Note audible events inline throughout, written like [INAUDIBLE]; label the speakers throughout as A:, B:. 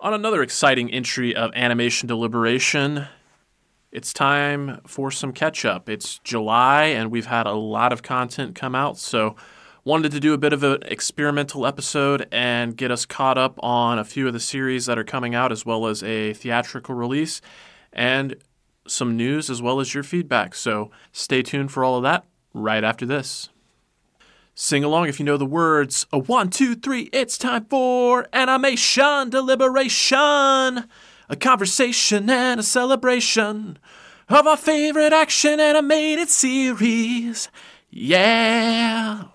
A: On another exciting entry of Animation Deliberation, it's time for some catch up. It's July, and we've had a lot of content come out, so wanted to do a bit of an experimental episode and get us caught up on a few of the series that are coming out, as well as a theatrical release and some news, as well as your feedback. So stay tuned for all of that right after this. Sing along if you know the words. A one, two, three, it's time for animation deliberation. A conversation and a celebration of our favorite action animated series. Yeah.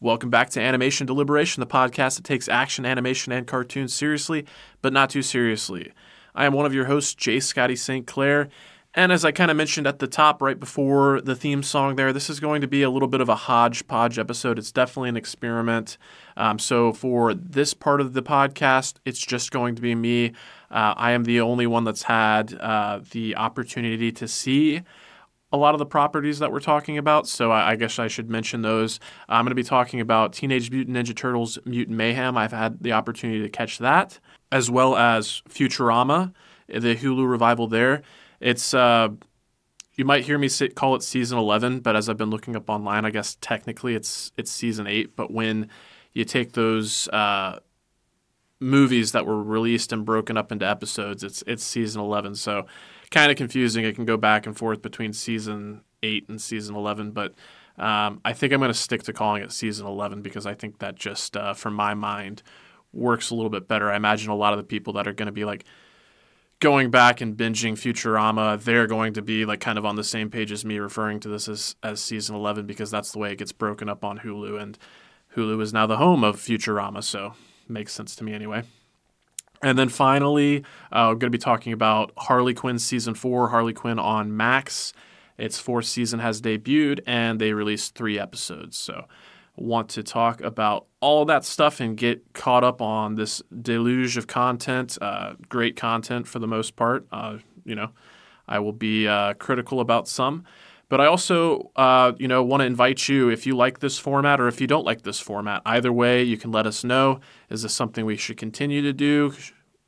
A: Welcome back to Animation Deliberation, the podcast that takes action, animation, and cartoons seriously, but not too seriously. I am one of your hosts, Jay Scotty St. Clair, and as I kind of mentioned at the top right before the theme song there, this is going to be a little bit of a hodgepodge episode. It's definitely an experiment. Um, so for this part of the podcast, it's just going to be me. Uh, I am the only one that's had uh, the opportunity to see a lot of the properties that we're talking about. So I, I guess I should mention those. I'm going to be talking about Teenage Mutant Ninja Turtles Mutant Mayhem. I've had the opportunity to catch that, as well as Futurama, the Hulu revival there. It's uh, you might hear me say, call it season 11, but as I've been looking up online, I guess technically it's it's season 8, but when you take those uh, movies that were released and broken up into episodes, it's it's season 11. So kind of confusing. It can go back and forth between season 8 and season 11, but um, I think I'm going to stick to calling it season 11 because I think that just, uh, from my mind, works a little bit better. I imagine a lot of the people that are going to be like, going back and binging Futurama, they're going to be like kind of on the same page as me referring to this as, as season 11 because that's the way it gets broken up on Hulu. And Hulu is now the home of Futurama, so makes sense to me anyway. And then finally, uh, we're going to be talking about Harley Quinn season four, Harley Quinn on Max. Its fourth season has debuted, and they released three episodes. So want to talk about all that stuff and get caught up on this deluge of content. Uh, great content for the most part. Uh, you know, I will be uh, critical about some, but I also, uh, you know, want to invite you if you like this format or if you don't like this format. Either way, you can let us know. Is this something we should continue to do?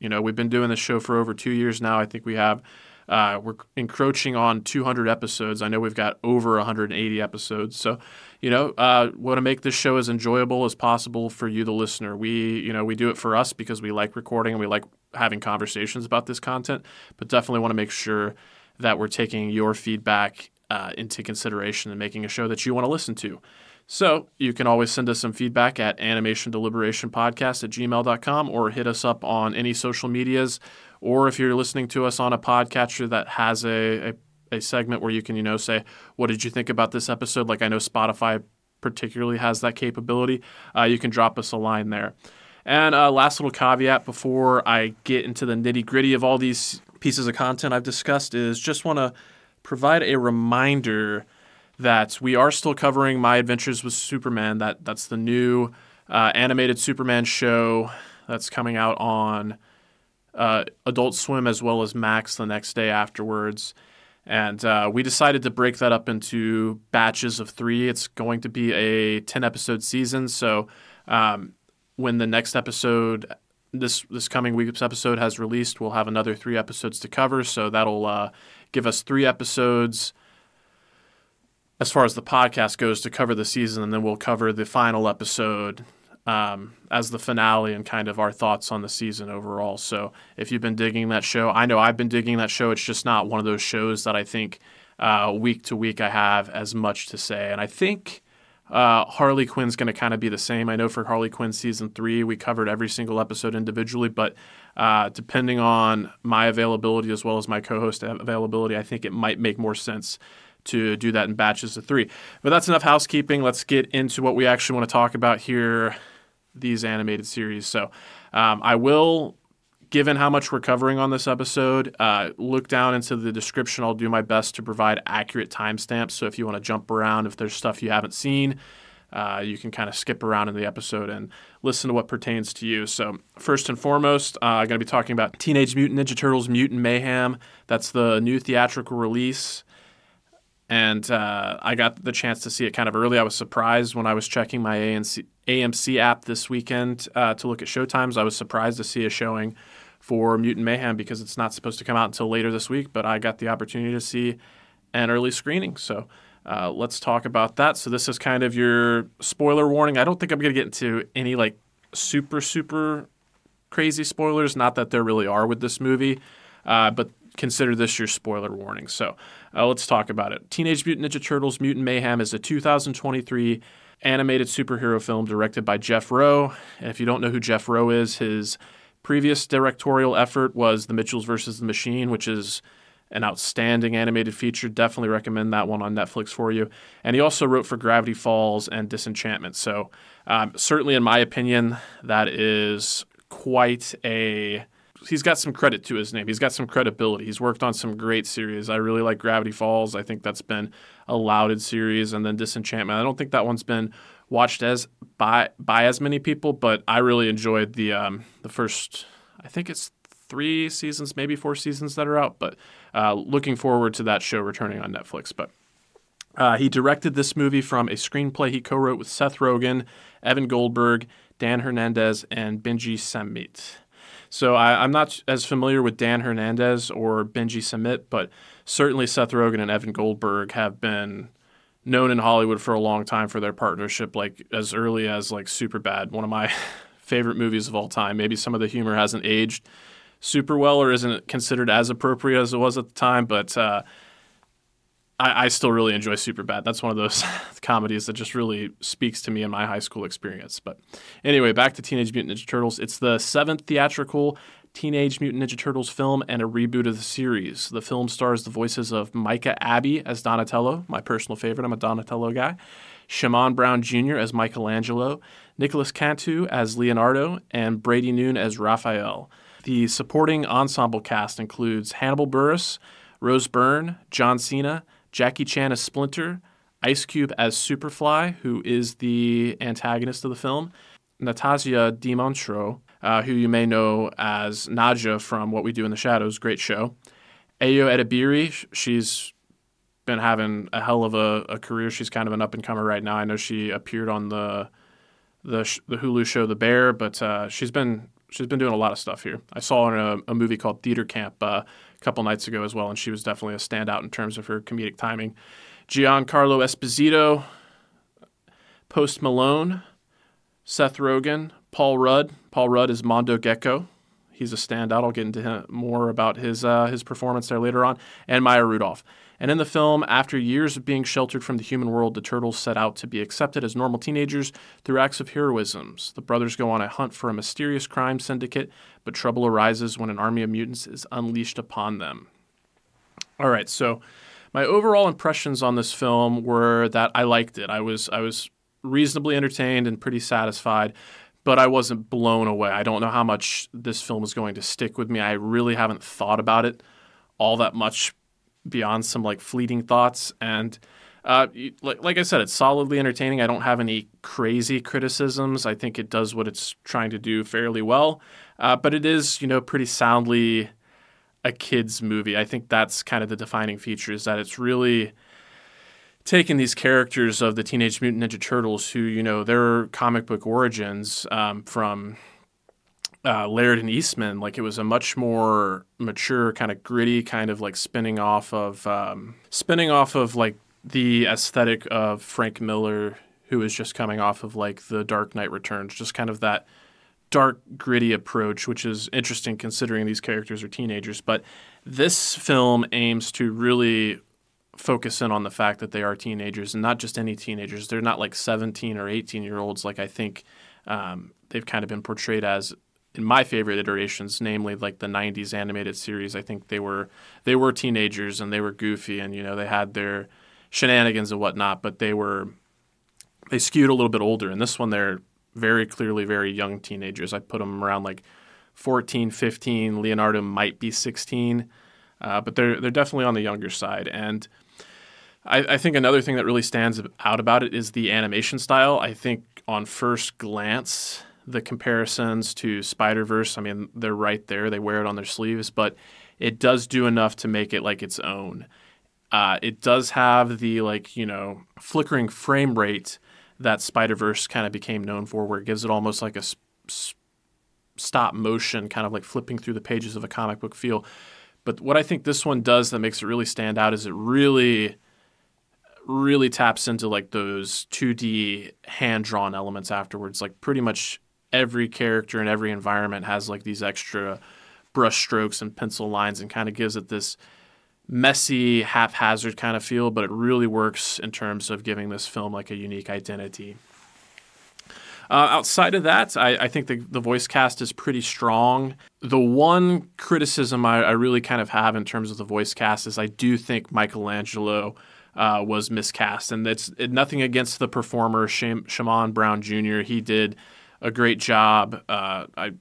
A: You know, we've been doing this show for over two years now. I think we have. Uh, we're encroaching on 200 episodes. I know we've got over 180 episodes. So, you know, uh, want to make this show as enjoyable as possible for you, the listener. We, you know, we do it for us because we like recording and we like having conversations about this content, but definitely want to make sure that we're taking your feedback uh, into consideration and making a show that you want to listen to. So you can always send us some feedback at animationdeliberationpodcast at gmail.com or hit us up on any social medias. Or if you're listening to us on a podcatcher that has a, a a segment where you can, you know, say, what did you think about this episode? Like I know Spotify particularly has that capability. Uh, you can drop us a line there. And uh, last little caveat before I get into the nitty gritty of all these pieces of content I've discussed is just want to provide a reminder that we are still covering My Adventures with Superman. That that's the new uh, animated Superman show that's coming out on uh, Adult Swim as well as Max the next day afterwards. And uh, we decided to break that up into batches of three. It's going to be a 10 episode season. So um, when the next episode, this, this coming week's episode has released, we'll have another three episodes to cover. So that'll uh, give us three episodes as far as the podcast goes to cover the season. And then we'll cover the final episode um, as the finale and kind of our thoughts on the season overall. So if you've been digging that show, I know I've been digging that show. It's just not one of those shows that I think uh, week to week I have as much to say. And I think uh, Harley Quinn's going to kind of be the same. I know for Harley Quinn season three, we covered every single episode individually, but uh, depending on my availability as well as my co host availability, I think it might make more sense to do that in batches of three. But that's enough housekeeping. Let's get into what we actually want to talk about here these animated series. So um, I will, given how much we're covering on this episode, uh, look down into the description. I'll do my best to provide accurate timestamps. So if you want to jump around, if there's stuff you haven't seen, uh, you can kind of skip around in the episode and listen to what pertains to you. So, first and foremost, uh, I'm going to be talking about Teenage Mutant Ninja Turtles Mutant Mayhem. That's the new theatrical release and uh, I got the chance to see it kind of early. I was surprised when I was checking my AMC, AMC app this weekend uh, to look at showtimes. I was surprised to see a showing for Mutant Mayhem because it's not supposed to come out until later this week, but I got the opportunity to see an early screening. So uh, let's talk about that. So this is kind of your spoiler warning. I don't think I'm going to get into any like super super crazy spoilers. Not that there really are with this movie, uh, but consider this your spoiler warning. So uh, let's talk about it. Teenage Mutant Ninja Turtles: Mutant Mayhem is a 2023 animated superhero film directed by Jeff Rowe. And if you don't know who Jeff Rowe is, his previous directorial effort was The Mitchells versus the Machine, which is an outstanding animated feature. Definitely recommend that one on Netflix for you. And he also wrote for Gravity Falls and Disenchantment. So, um, certainly, in my opinion, that is quite a. He's got some credit to his name. He's got some credibility. He's worked on some great series. I really like Gravity Falls. I think that's been a lauded series. And then Disenchantment. I don't think that one's been watched as by by as many people, but I really enjoyed the um, the first. I think it's three seasons, maybe four seasons that are out. But uh, looking forward to that show returning on Netflix. But uh, he directed this movie from a screenplay he co-wrote with Seth Rogen, Evan Goldberg, Dan Hernandez, and Benji Samit. So I, am not as familiar with Dan Hernandez or Benji Samit, but certainly Seth Rogen and Evan Goldberg have been known in Hollywood for a long time for their partnership, like as early as like Superbad, one of my [LAUGHS] favorite movies of all time. Maybe some of the humor hasn't aged super well or isn't considered as appropriate as it was at the time, but uh, I, I, still really enjoy Superbad. That's one of those [LAUGHS] comedies that just really speaks to me in my high school experience. But anyway, back to Teenage Mutant Ninja Turtles. It's the seventh theatrical Teenage Mutant Ninja Turtles film and a reboot of the series. The film stars the voices of Micah Abbey as Donatello, my personal favorite. I'm a Donatello guy. Shamon Brown Jr. as Michelangelo, Nicholas Cantu as Leonardo, and Brady Noon as Raphael. The supporting ensemble cast includes Hannibal Buress, Rose Byrne, John Cena, Jackie Chan as Splinter, Ice Cube as Superfly, who is the antagonist of the film, Natasha Di Montro, uh, who you may know as Nadja from What We Do in the Shadows, great show. Ayo Edebiri, she's been having a hell of a, a career. She's kind of an up and comer right now. I know she appeared on the the, the Hulu show The Bear, but uh, she's been she's been doing a lot of stuff here. I saw her in a, a movie called Theater Camp uh, couple nights ago as well, and she was definitely a standout in terms of her comedic timing. Giancarlo Esposito, Post Malone, Seth Rogen, Paul Rudd. Paul Rudd is Mondo Gecko. He's a standout. I'll get into more about his uh, his performance there later on. And Maya Rudolph. And in the film, after years of being sheltered from the human world, the turtles set out to be accepted as normal teenagers through acts of heroisms. The brothers go on a hunt for a mysterious crime syndicate, but trouble arises when an army of mutants is unleashed upon them. All right, so my overall impressions on this film were that I liked it. I was I was reasonably entertained and pretty satisfied, but I wasn't blown away. I don't know how much this film is going to stick with me. I really haven't thought about it all that much beyond some like fleeting thoughts. And uh, like, like I said, it's solidly entertaining. I don't have any crazy criticisms. I think it does what it's trying to do fairly well. Uh, but it is, you know, pretty soundly a kids movie. I think that's kind of the defining feature is that it's really taken these characters of the Teenage Mutant Ninja Turtles, who you know their comic book origins um, from uh, Laird and Eastman, like it was a much more mature, kind of gritty, kind of like spinning off of um, spinning off of like the aesthetic of Frank Miller, who was just coming off of like the Dark Knight Returns, just kind of that dark, gritty approach, which is interesting considering these characters are teenagers. But this film aims to really focus in on the fact that they are teenagers and not just any teenagers. They're not like 17 or 18 year olds like I think um, they've kind of been portrayed as in my favorite iterations, namely like the '90s animated series, I think they were they were teenagers and they were goofy and you know they had their shenanigans and whatnot, but they were they skewed a little bit older. And this one, they're very clearly very young teenagers. I put them around like 14, 15. Leonardo might be 16, uh, but they're they're definitely on the younger side. And I, I think another thing that really stands out about it is the animation style. I think on first glance the comparisons to Spider Verse, I mean, they're right there. They wear it on their sleeves, but it does do enough to make it like its own. Uh, it does have the like you know flickering frame rate that Spider Verse kind of became known for, where it gives it almost like a stop motion, kind of like flipping through the pages of a comic book feel. But what I think this one does that makes it really stand out is it really, really taps into like those 2D hand drawn elements afterwards. Like pretty much every character in every environment has like these extra brush strokes and pencil lines and kind of gives it this messy, haphazard kind of feel, but it really works in terms of giving this film like a unique identity. Uh, outside of that, I, I think the, the, voice cast is pretty strong. The one criticism I, I, really kind of have in terms of the voice cast is I do think Michelangelo uh, was miscast, and it's it, nothing against the performer Shamon Brown Jr. He did a great job. Uh, I,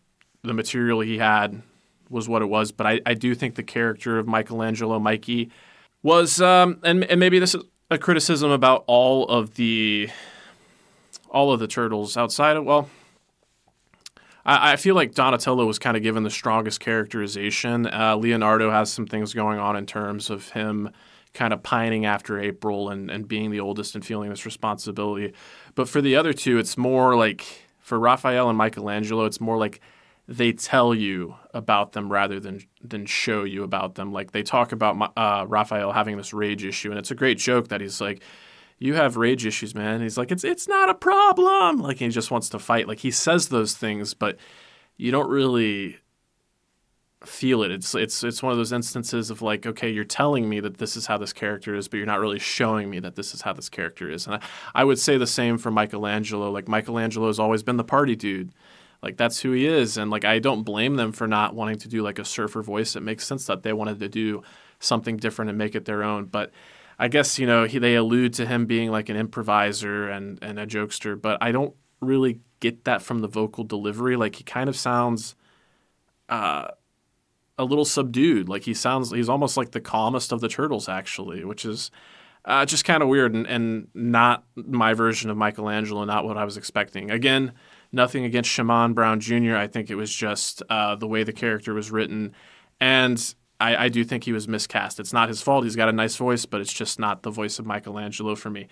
A: the material he had was what it was, but I, I do think the character of Michelangelo Mikey was, um, and, and maybe this is a criticism about all of the all of the turtles outside of well I, feel like Donatello was kind of given the strongest characterization. Uh, Leonardo has some things going on in terms of him kind of pining after April and, and being the oldest and feeling this responsibility. But for the other two, it's more like for Raphael and Michelangelo, it's more like they tell you about them rather than than show you about them. Like they talk about uh, Raphael having this rage issue, and it's a great joke that he's like, you have rage issues, man. He's like, it's it's not a problem. Like he just wants to fight. Like he says those things, but you don't really feel it. It's it's it's one of those instances of like, okay, you're telling me that this is how this character is, but you're not really showing me that this is how this character is. And I, I would say the same for Michelangelo. Like Michelangelo has always been the party dude. Like that's who he is. And like I don't blame them for not wanting to do like a surfer voice. It makes sense that they wanted to do something different and make it their own. But I guess you know he, they allude to him being like an improviser and and a jokester, but I don't really get that from the vocal delivery. Like he kind of sounds uh, a little subdued. Like he sounds he's almost like the calmest of the turtles actually, which is uh, just kind of weird and, and not my version of Michelangelo, not what I was expecting. Again, nothing against Shamon Brown Jr. I think it was just uh, the way the character was written. And I, I do think he was miscast. It's not his fault. He's got a nice voice, but it's just not the voice of Michelangelo for me.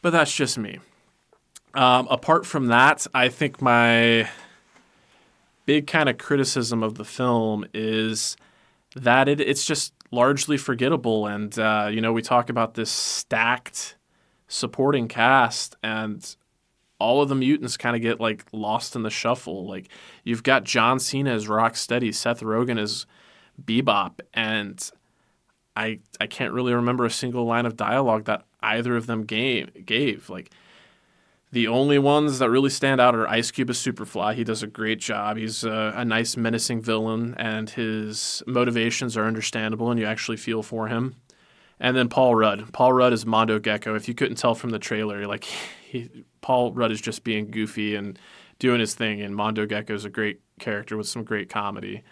A: But that's just me. Um, apart from that, I think my big kind of criticism of the film is that it, it's just largely forgettable. And, uh, you know, we talk about this stacked supporting cast, and all of the mutants kind of get like lost in the shuffle. Like, you've got John Cena as Rocksteady, Seth Rogen as Bebop, and I I can't really remember a single line of dialogue that either of them gave. Gave like the only ones that really stand out are Ice Cube as Superfly. He does a great job. He's a, a nice, menacing villain, and his motivations are understandable, and you actually feel for him. And then Paul Rudd. Paul Rudd is Mondo Gecko. If you couldn't tell from the trailer, like [LAUGHS] he, Paul Rudd is just being goofy and doing his thing, and Mondo Gecko is a great character with some great comedy.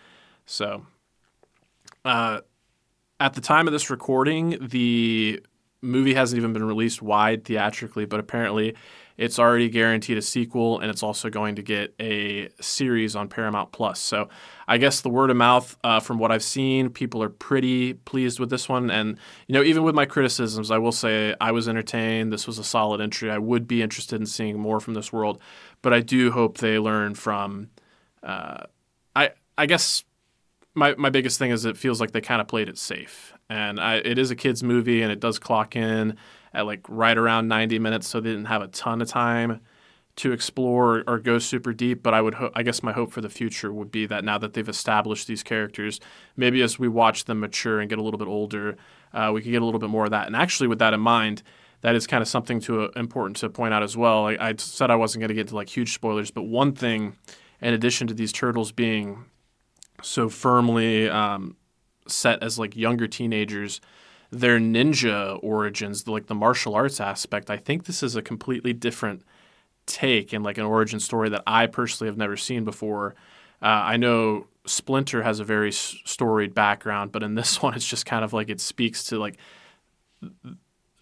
A: So uh, at the time of this recording, the movie hasn't even been released wide theatrically, but apparently it's already guaranteed a sequel and it's also going to get a series on Paramount Plus. So I guess the word of mouth uh, from what I've seen, people are pretty pleased with this one. And, you know, even with my criticisms, I will say I was entertained. This was a solid entry. I would be interested in seeing more from this world, but I do hope they learn from, uh, I, I guess my my biggest thing is it feels like they kind of played it safe, and I, it is a kids movie, and it does clock in at like right around 90 minutes, so they didn't have a ton of time to explore or go super deep. But I would, ho- I guess, my hope for the future would be that now that they've established these characters, maybe as we watch them mature and get a little bit older, uh, we could get a little bit more of that. And actually, with that in mind, that is kind of something to uh, important to point out as well. I, I said I wasn't going to get into like huge spoilers, but one thing, in addition to these turtles being so firmly um, set as like younger teenagers their ninja origins like the martial arts aspect i think this is a completely different take and like an origin story that i personally have never seen before uh, i know splinter has a very storied background but in this [LAUGHS] one it's just kind of like it speaks to like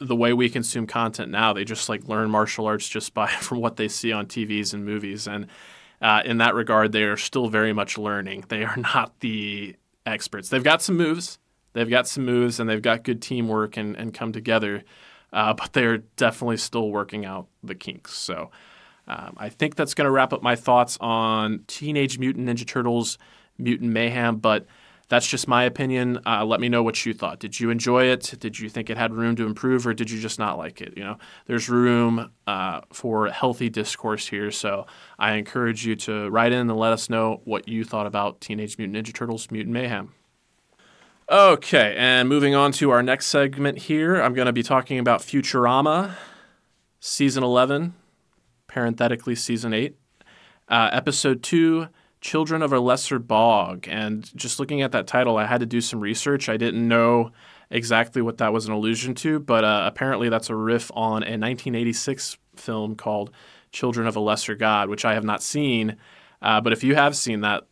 A: the way we consume content now they just like learn martial arts just by [LAUGHS] from what they see on tvs and movies and uh, in that regard, they are still very much learning. They are not the experts. They've got some moves. They've got some moves and they've got good teamwork and, and come together, uh, but they're definitely still working out the kinks. So um, I think that's going to wrap up my thoughts on Teenage Mutant Ninja Turtles Mutant Mayhem, but that's just my opinion. Uh, let me know what you thought. Did you enjoy it? Did you think it had room to improve, or did you just not like it? You know, there's room uh, for healthy discourse here. So I encourage you to write in and let us know what you thought about Teenage Mutant Ninja Turtles Mutant Mayhem. Okay, and moving on to our next segment here, I'm going to be talking about Futurama, season 11, parenthetically season 8, uh, episode 2 Children of a Lesser Bog. And just looking at that title, I had to do some research. I didn't know exactly what that was an allusion to, but uh, apparently that's a riff on a 1986 film called Children of a Lesser God, which I have not seen. Uh, but if you have seen that,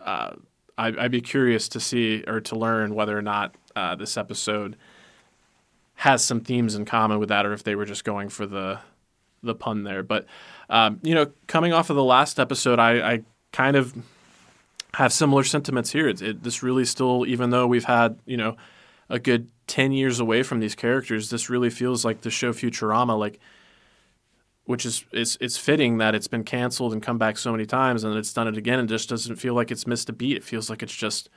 A: uh, I, would be curious to see or to learn whether or not uh, this episode has some themes in common with that, or if they were just going for the the pun there. But um, you know, coming off of the last episode, I, I kind of have similar sentiments here. It, it, this really still, even though we've had you know a good ten years away from these characters, this really feels like the show Futurama, like which is it's it's fitting that it's been canceled and come back so many times and it's done it again and just doesn't feel like it's missed a beat. It feels like it's just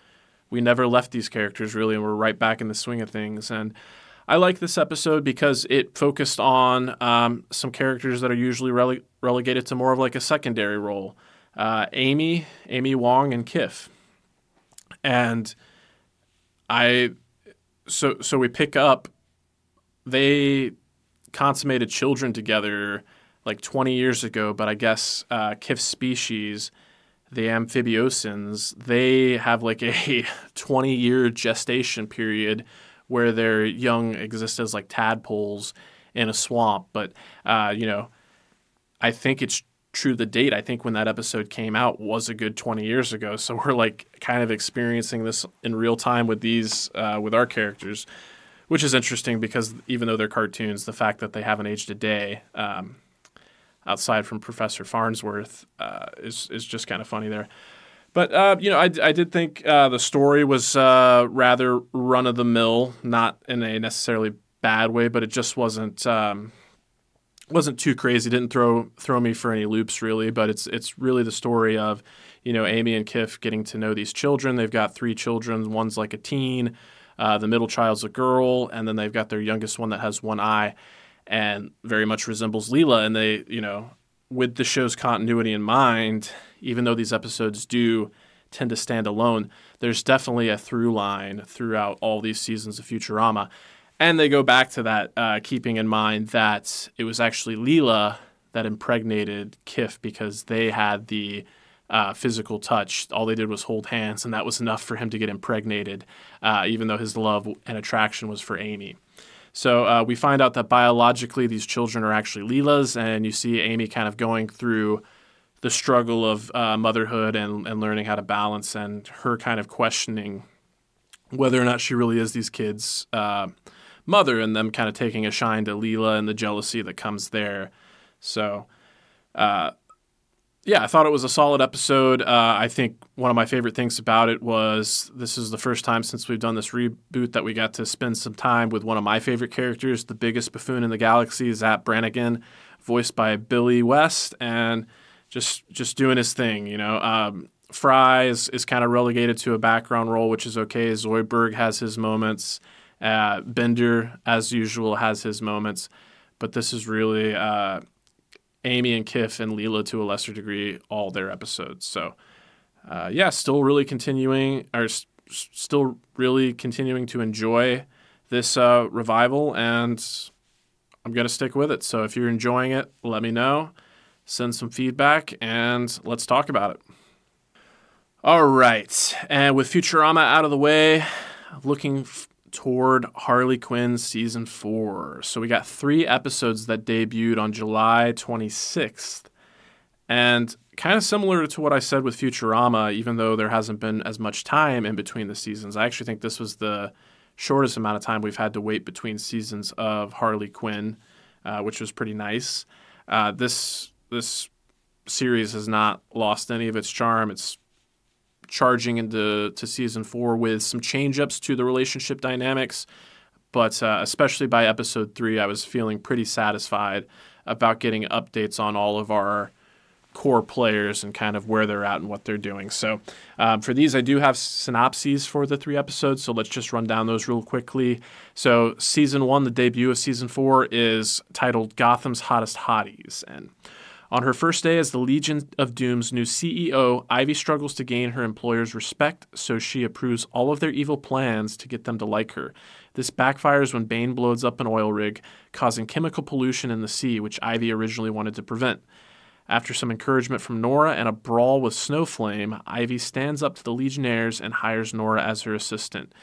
A: we never left these characters really and we're right back in the swing of things and. I like this episode because it focused on um, some characters that are usually rele- relegated to more of like a secondary role uh, Amy, Amy Wong, and Kif. And I, so so we pick up. They consummated children together like 20 years ago, but I guess uh, Kif's species, the Amphibiosans, they have like a [LAUGHS] 20 year gestation period where their young exist as like tadpoles in a swamp. But uh, you know, I think it's true the date. I think when that episode came out was a good 20 years ago. So we're like kind of experiencing this in real time with these uh, with our characters, which is interesting because even though they're cartoons, the fact that they haven't aged a day. Um, outside from Professor Farnsworth uh, is is just kind of funny there. But uh, you know, I, I did think uh, the story was uh, rather run of the mill, not in a necessarily bad way, but it just wasn't um, wasn't too crazy. Didn't throw throw me for any loops really. But it's it's really the story of you know Amy and Kif getting to know these children. They've got three children. One's like a teen. Uh, the middle child's a girl, and then they've got their youngest one that has one eye and very much resembles Leela. And they, you know, with the show's continuity in mind, even though these episodes do tend to stand alone, there's definitely a through line throughout all these seasons of Futurama. And they go back to that, uh, keeping in mind that it was actually Leela that impregnated Kif because they had the uh, physical touch. All they did was hold hands, and that was enough for him to get impregnated, uh, even though his love and attraction was for Amy. So uh, we find out that biologically these children are actually Leela's, and you see Amy kind of going through the struggle of uh, motherhood and, and learning how to balance, and her kind of questioning whether or not she really is these kids' uh, mother, and them kind of taking a shine to Leela and the jealousy that comes there. So uh, yeah, I thought it was a solid episode. Uh, I think one of my favorite things about it was this is the first time since we've done this reboot that we got to spend some time with one of my favorite characters, the biggest buffoon in the galaxy, Zapp Brannigan, voiced by Billy West, and just just doing his thing. You know, um, Fry is, is kind of relegated to a background role, which is okay. Zoidberg has his moments. Uh, Bender, as usual, has his moments, but this is really. Uh, Amy and Kif and Leela to a lesser degree all their episodes. So uh, yeah, still really continuing or s- still really continuing to enjoy this uh, revival, and I'm gonna stick with it. So if you're enjoying it, let me know. Send some feedback, and let's talk about it. All right, and with Futurama out of the way, looking f- toward Harley Quinn season four. So we got three episodes that debuted on July 26th. And kind of similar to what I said with Futurama, even though there hasn't been as much time in between the seasons, I actually think this was the shortest amount of time we've had to wait between seasons of Harley Quinn, uh, which was pretty nice. Uh, this this series has not lost any of its charm. It's charging into to season four with some change ups to the relationship dynamics. But uh, especially by episode three, I was feeling pretty satisfied about getting updates on all of our core players and kind of where they're at and what they're doing. So, um, for these, I do have synopses for the three episodes. So, let's just run down those real quickly. So, season one, the debut of season four, is titled Gotham's Hottest Hotties. And on her first day as the Legion of Doom's new CEO, Ivy struggles to gain her employer's respect, so she approves all of their evil plans to get them to like her. This backfires when Bane blows up an oil rig, causing chemical pollution in the sea, which Ivy originally wanted to prevent. After some encouragement from Nora and a brawl with Snowflame, Ivy stands up to the Legionnaires and hires Nora as her assistant.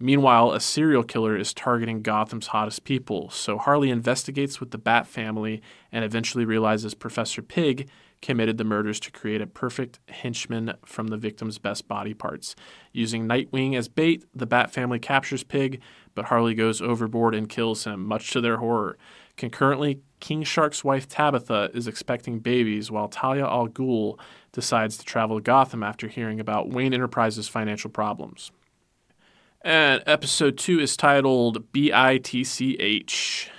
A: Meanwhile, a serial killer is targeting Gotham's hottest people, so Harley investigates with the Bat family and eventually realizes Professor Pig committed the murders to create a perfect henchman from the victim's best body parts. Using Nightwing as bait, the Bat family captures Pig, but Harley goes overboard and kills him, much to their horror. Concurrently, King Shark's wife Tabitha is expecting babies, while Talia al Ghul decides to travel to Gotham after hearing about Wayne Enterprises' financial problems. And episode two is titled BITCH.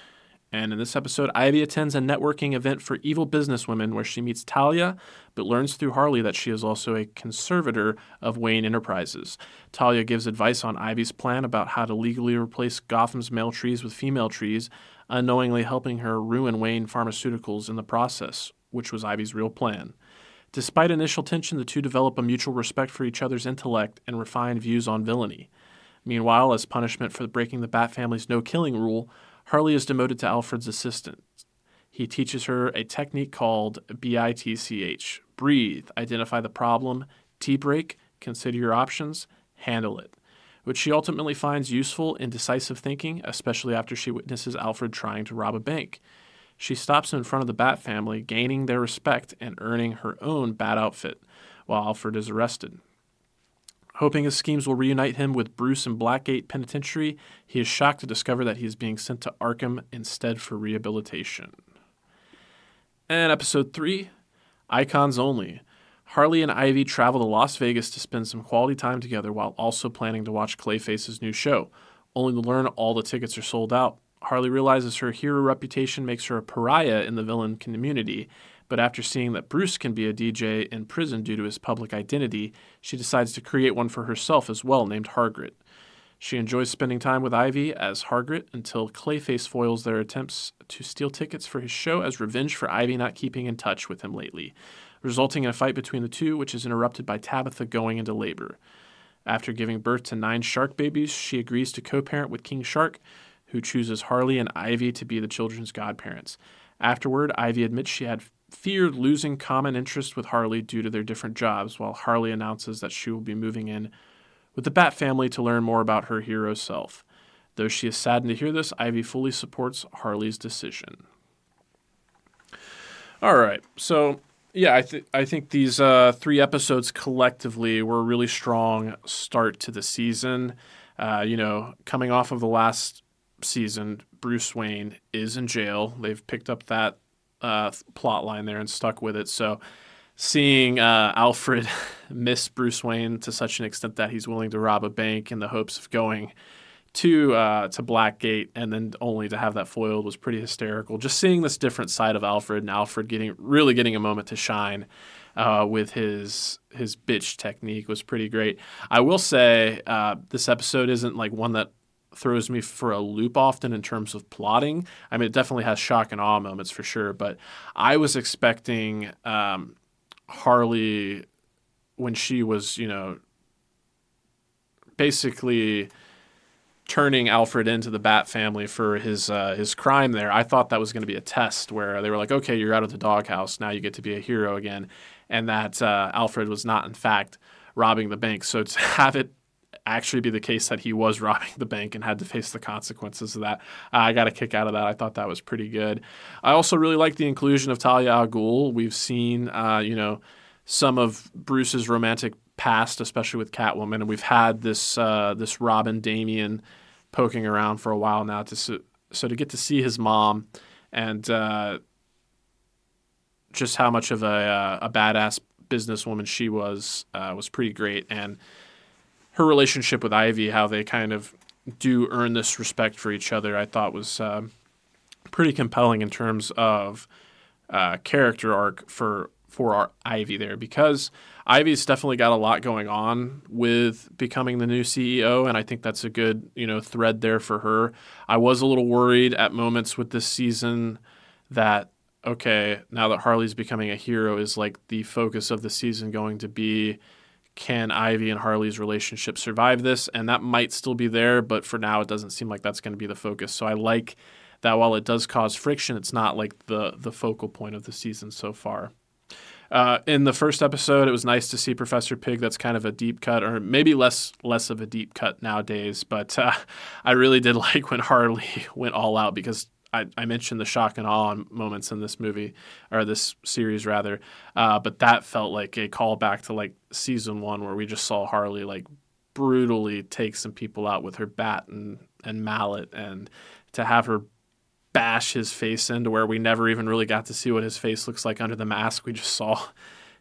A: And in this episode, Ivy attends a networking event for evil businesswomen where she meets Talia, but learns through Harley that she is also a conservator of Wayne Enterprises. Talia gives advice on Ivy's plan about how to legally replace Gotham's male trees with female trees, unknowingly helping her ruin Wayne Pharmaceuticals in the process, which was Ivy's real plan. Despite initial tension, the two develop a mutual respect for each other's intellect and refined views on villainy. Meanwhile, as punishment for breaking the Bat family's no killing rule, Harley is demoted to Alfred's assistant. He teaches her a technique called BITCH breathe, identify the problem, T break, consider your options, handle it which she ultimately finds useful in decisive thinking, especially after she witnesses Alfred trying to rob a bank. She stops in front of the Bat family, gaining their respect and earning her own Bat outfit, while Alfred is arrested. Hoping his schemes will reunite him with Bruce in Blackgate Penitentiary, he is shocked to discover that he is being sent to Arkham instead for rehabilitation. And episode 3 Icons Only. Harley and Ivy travel to Las Vegas to spend some quality time together while also planning to watch Clayface's new show, only to learn all the tickets are sold out. Harley realizes her hero reputation makes her a pariah in the villain community, but after seeing that Bruce can be a DJ in prison due to his public identity, she decides to create one for herself as well, named Hargrit. She enjoys spending time with Ivy as Hargrit until Clayface foils their attempts to steal tickets for his show as revenge for Ivy not keeping in touch with him lately resulting in a fight between the two, which is interrupted by Tabitha going into labor. After giving birth to nine shark babies, she agrees to co parent with King Shark, who chooses Harley and Ivy to be the children's godparents. Afterward, Ivy admits she had feared losing common interest with Harley due to their different jobs, while Harley announces that she will be moving in with the Bat family to learn more about her hero self. Though she is saddened to hear this, Ivy fully supports Harley's decision. All right, so yeah, I think I think these uh, three episodes collectively were a really strong start to the season. Uh, you know, coming off of the last season, Bruce Wayne is in jail. They've picked up that uh, plot line there and stuck with it. So, seeing uh, Alfred [LAUGHS] miss Bruce Wayne to such an extent that he's willing to rob a bank in the hopes of going to uh, to Blackgate, and then only to have that foiled was pretty hysterical. Just seeing this different side of Alfred and Alfred getting really getting a moment to shine uh, with his his bitch technique was pretty great. I will say uh, this episode isn't like one that throws me for a loop often in terms of plotting. I mean, it definitely has shock and awe moments for sure, but I was expecting um, Harley when she was, you know, basically turning Alfred into the Bat family for his uh, his crime there. I thought that was going to be a test where they were like, okay, you're out of the doghouse, now you get to be a hero again, and that uh, Alfred was not in fact robbing the bank. So to [LAUGHS] have it actually be the case that he was [LAUGHS] robbing the bank and had to face the consequences of that, uh, I got a kick out of that. I thought that was pretty good. I also really like the inclusion of Talia al Ghul. We've seen, uh, you know, some of Bruce's romantic past, especially with Catwoman, and we've had this uh, this Robin Damian poking around for a while now. To so, so to get to see his mom and uh, just how much of a uh, a badass businesswoman she was uh, was pretty great, and her relationship with Ivy, how they kind of do earn this respect for each other, I thought was uh, pretty compelling in terms of uh, character arc for for our Ivy there because Ivy's definitely got a lot going on with becoming the new CEO, and I think that's a good you know thread there for her. I was a little worried at moments with this season that okay, now that Harley's becoming a hero, is like the focus of the season going to be can Ivy and Harley's relationship survive this? And that might still be there, but for now, it doesn't seem like that's going to be the focus. So I like that while it does cause friction, it's not like the the focal point of the season so far. Uh, in the first episode, it was nice to see Professor Pig. That's kind of a deep cut, or maybe less less of a deep cut nowadays. But uh, [LAUGHS] I really did [LAUGHS] like when Harley [LAUGHS] went all out because I, I, mentioned the shock and awe moments in this movie or this series rather, uh, but that felt like a callback to like season one where we just saw Harley like brutally take some people out with her bat and and mallet, and to have her bash his face into where we never even really got to see what his face looks like under the mask. We just saw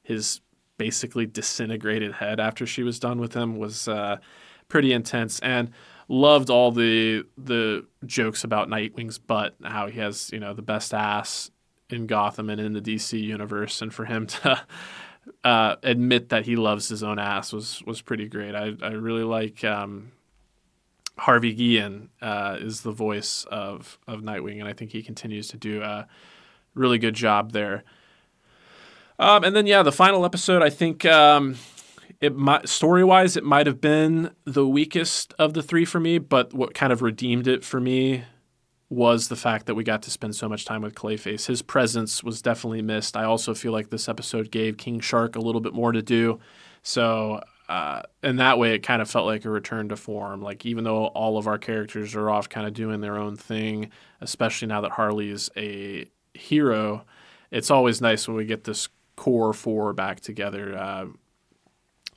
A: his basically disintegrated head after she was done with him was uh, pretty intense and loved all the the jokes about Nightwing's butt, how he has you know the best ass in Gotham and in the DC universe, and for him [LAUGHS] to uh, admit that he loves his own ass was was pretty great. I I really like um, Harvey Guillen uh, is the voice of of Nightwing, and I think he continues to do a really good job there. Um, and then yeah, the final episode, I think um, it might story wise, it might have been the weakest of the three for me, but what kind of redeemed it for me was the fact that we got to spend so much time with Clayface. His presence was definitely missed. I also feel like this episode gave King Shark a little bit more to do. So uh, in that way, it kind of felt like a return to form. Like even though all of our characters are off, kind of doing their own thing, especially now that Harley's a hero, it's always nice when we get this core four back together. Uh,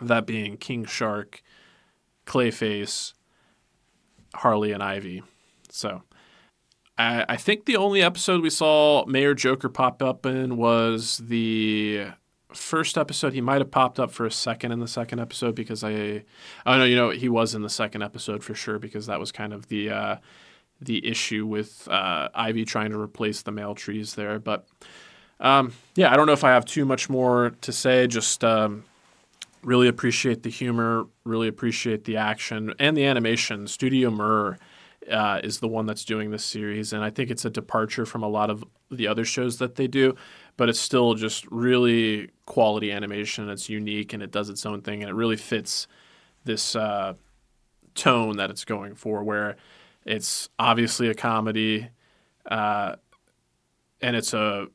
A: that being King Shark, Clayface, Harley, and Ivy. So. I, I think the only episode we saw Mayor Joker pop up in was the first episode he might have popped up for a second in the second episode because I oh no you know he was in the second episode for sure because that was kind of the uh, the issue with uh, Ivy trying to replace the male trees there but um, yeah I don't know if I have too much more to say just um, really appreciate the humor really appreciate the action and the animation Studio Mir uh, is the one that's doing this series and I think it's a departure from a lot of the other shows that they do but it's still just really quality animation. It's unique and it does its own thing, and it really fits this uh, tone that it's going for, where it's obviously a comedy, uh, and it's a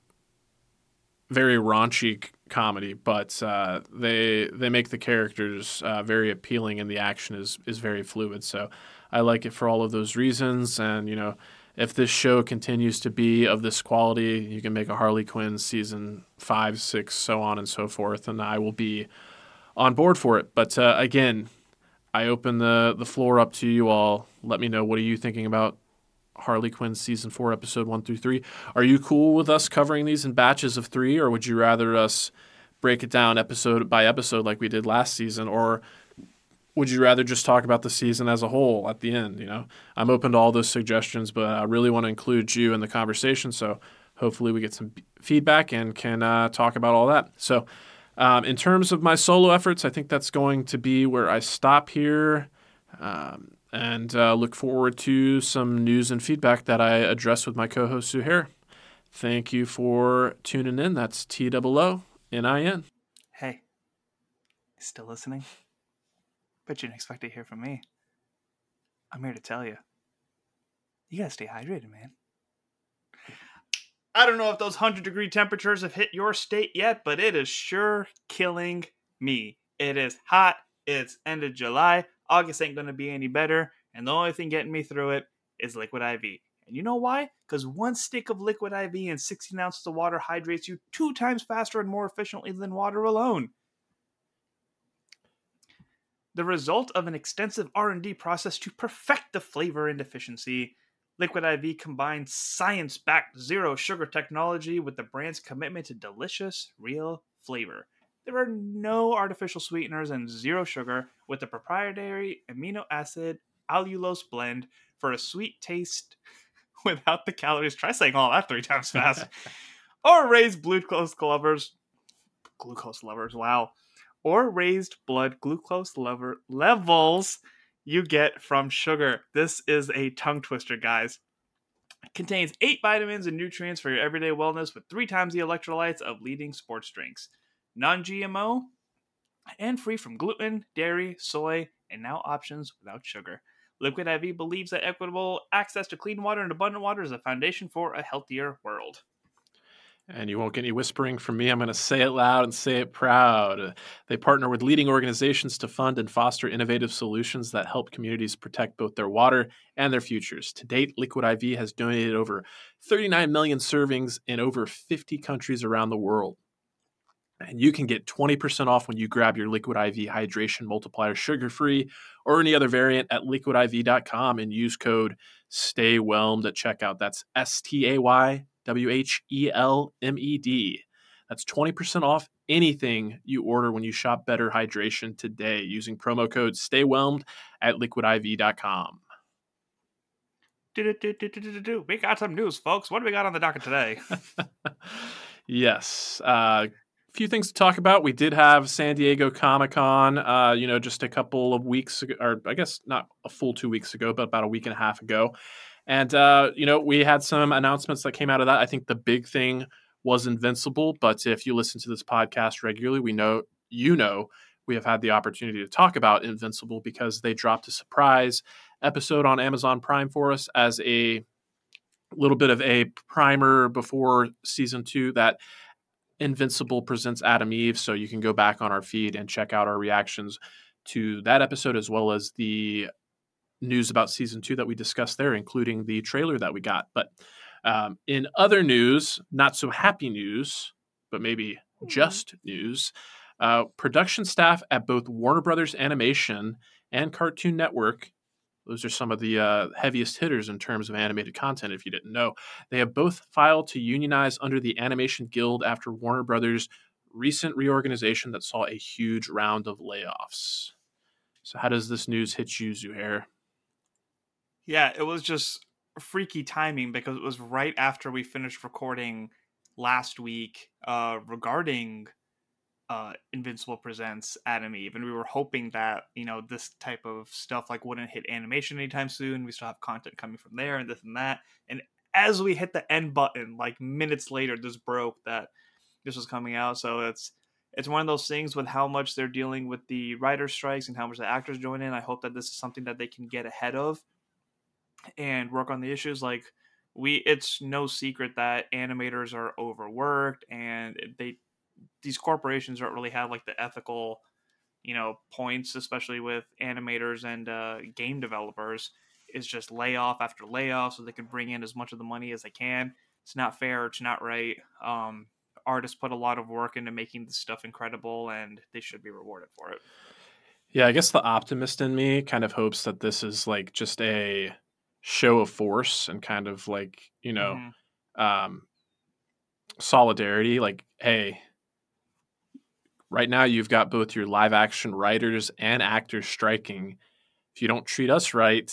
A: very raunchy comedy, but uh, they they make the characters uh, very appealing, and the action is is very fluid. So I like it for all of those reasons, and you know if this show continues to be of this quality, you can make a Harley Quinn season five, six, so on and so forth, and I will be on board for it. But uh, again, I open the the floor up to you all. Let me know what are you thinking about Harley Quinn season four, episode one through three. Are you cool with us covering these in batches of three, or would you rather us break it down episode by episode like we did last season, or would you rather just talk about the season as a whole at the end? You know, I'm open to all those suggestions, but I really want to include you in the conversation. So hopefully we get some feedback and can uh, talk about all that. So um, in terms of my solo efforts, I think that's going to be where I stop here. Um, and uh, look forward to some news and feedback that I address with my co-host Suhair. Thank you for tuning in. That's T O O N I N.
B: Hey, still listening? but you didn't expect to hear from me. I'm here to tell you. You gotta stay hydrated, man. I don't know if those 100 degree temperatures have hit your state yet, but it is sure killing me. It is hot. It's end of July. August ain't gonna be any better. And the only thing getting me through it is liquid IV. And you know why? Because one stick of liquid IV and 16 ounces of water hydrates you two times faster and more efficiently than water alone the result of an extensive R&D process to perfect the flavor and efficiency. Liquid IV combines science-backed zero sugar technology with the brand's commitment to delicious, real flavor. There are no artificial sweeteners and zero sugar with the proprietary amino acid allulose blend for a sweet taste [LAUGHS] without the calories. Try saying all that three times fast. [LAUGHS] or raised glucose lovers. Glucose lovers, wow. Or raised blood glucose lever levels you get from sugar. This is a tongue twister, guys. It contains eight vitamins and nutrients for your everyday wellness with three times the electrolytes of leading sports drinks. Non GMO and free from gluten, dairy, soy, and now options without sugar. Liquid IV believes that equitable access to clean water and abundant water is a foundation for a healthier world.
A: And you won't get any whispering from me. I'm going to say it loud and say it proud. They partner with leading organizations to fund and foster innovative solutions that help communities protect both their water and their futures. To date, Liquid IV has donated over 39 million servings in over 50 countries around the world. And you can get 20% off when you grab your Liquid IV Hydration Multiplier sugar free or any other variant at liquidiv.com and use code STAYWHELMED at checkout. That's S T A Y W H E L M E D. That's 20% off anything you order when you shop Better Hydration today using promo code STAYWHELMED at liquidiv.com.
B: We got some news, folks. What do we got on the docket today? [LAUGHS]
A: yes. Uh, few things to talk about. We did have San Diego Comic Con, uh, you know, just a couple of weeks ago, or I guess not a full two weeks ago, but about a week and a half ago. And, uh, you know, we had some announcements that came out of that. I think the big thing was Invincible. But if you listen to this podcast regularly, we know, you know, we have had the opportunity to talk about Invincible because they dropped a surprise episode on Amazon Prime for us as a little bit of a primer before season two that Invincible presents Atom Eve. So you can go back on our feed and check out our reactions to that episode as well as the news about season two that we discussed there, including the trailer that we got. But um, in other news, not so happy news, but maybe mm-hmm. just news, uh, production staff at both Warner Brothers Animation and Cartoon Network those are some of the uh, heaviest hitters in terms of animated content, if you didn't know. They have both filed to unionize under the Animation Guild after Warner Brothers' recent reorganization that saw a huge round of layoffs. So, how does this news hit you, Zuhair?
B: Yeah, it was just freaky timing because it was right after we finished recording last week uh, regarding uh, Invincible presents Atom Eve, and we were hoping that you know this type of stuff like wouldn't hit animation anytime soon. We still have content coming from there and this and that. And as we hit the end button, like minutes later, this broke that this was coming out. So it's it's one of those things with how much they're dealing with the writer strikes and how much the actors join in. I hope that this is something that they can get ahead of and work on the issues. Like we, it's no secret that animators are overworked and they these corporations don't really have like the ethical you know points especially with animators and uh, game developers is just layoff after layoff so they can bring in as much of the money as they can. It's not fair it's not right. Um, artists put a lot of work into making this stuff incredible and they should be rewarded for it.
A: Yeah i guess the optimist in me kind of hopes that this is like just a show of force and kind of like you know mm-hmm. um, solidarity like hey right now you've got both your live action writers and actors striking. If you don't treat us right,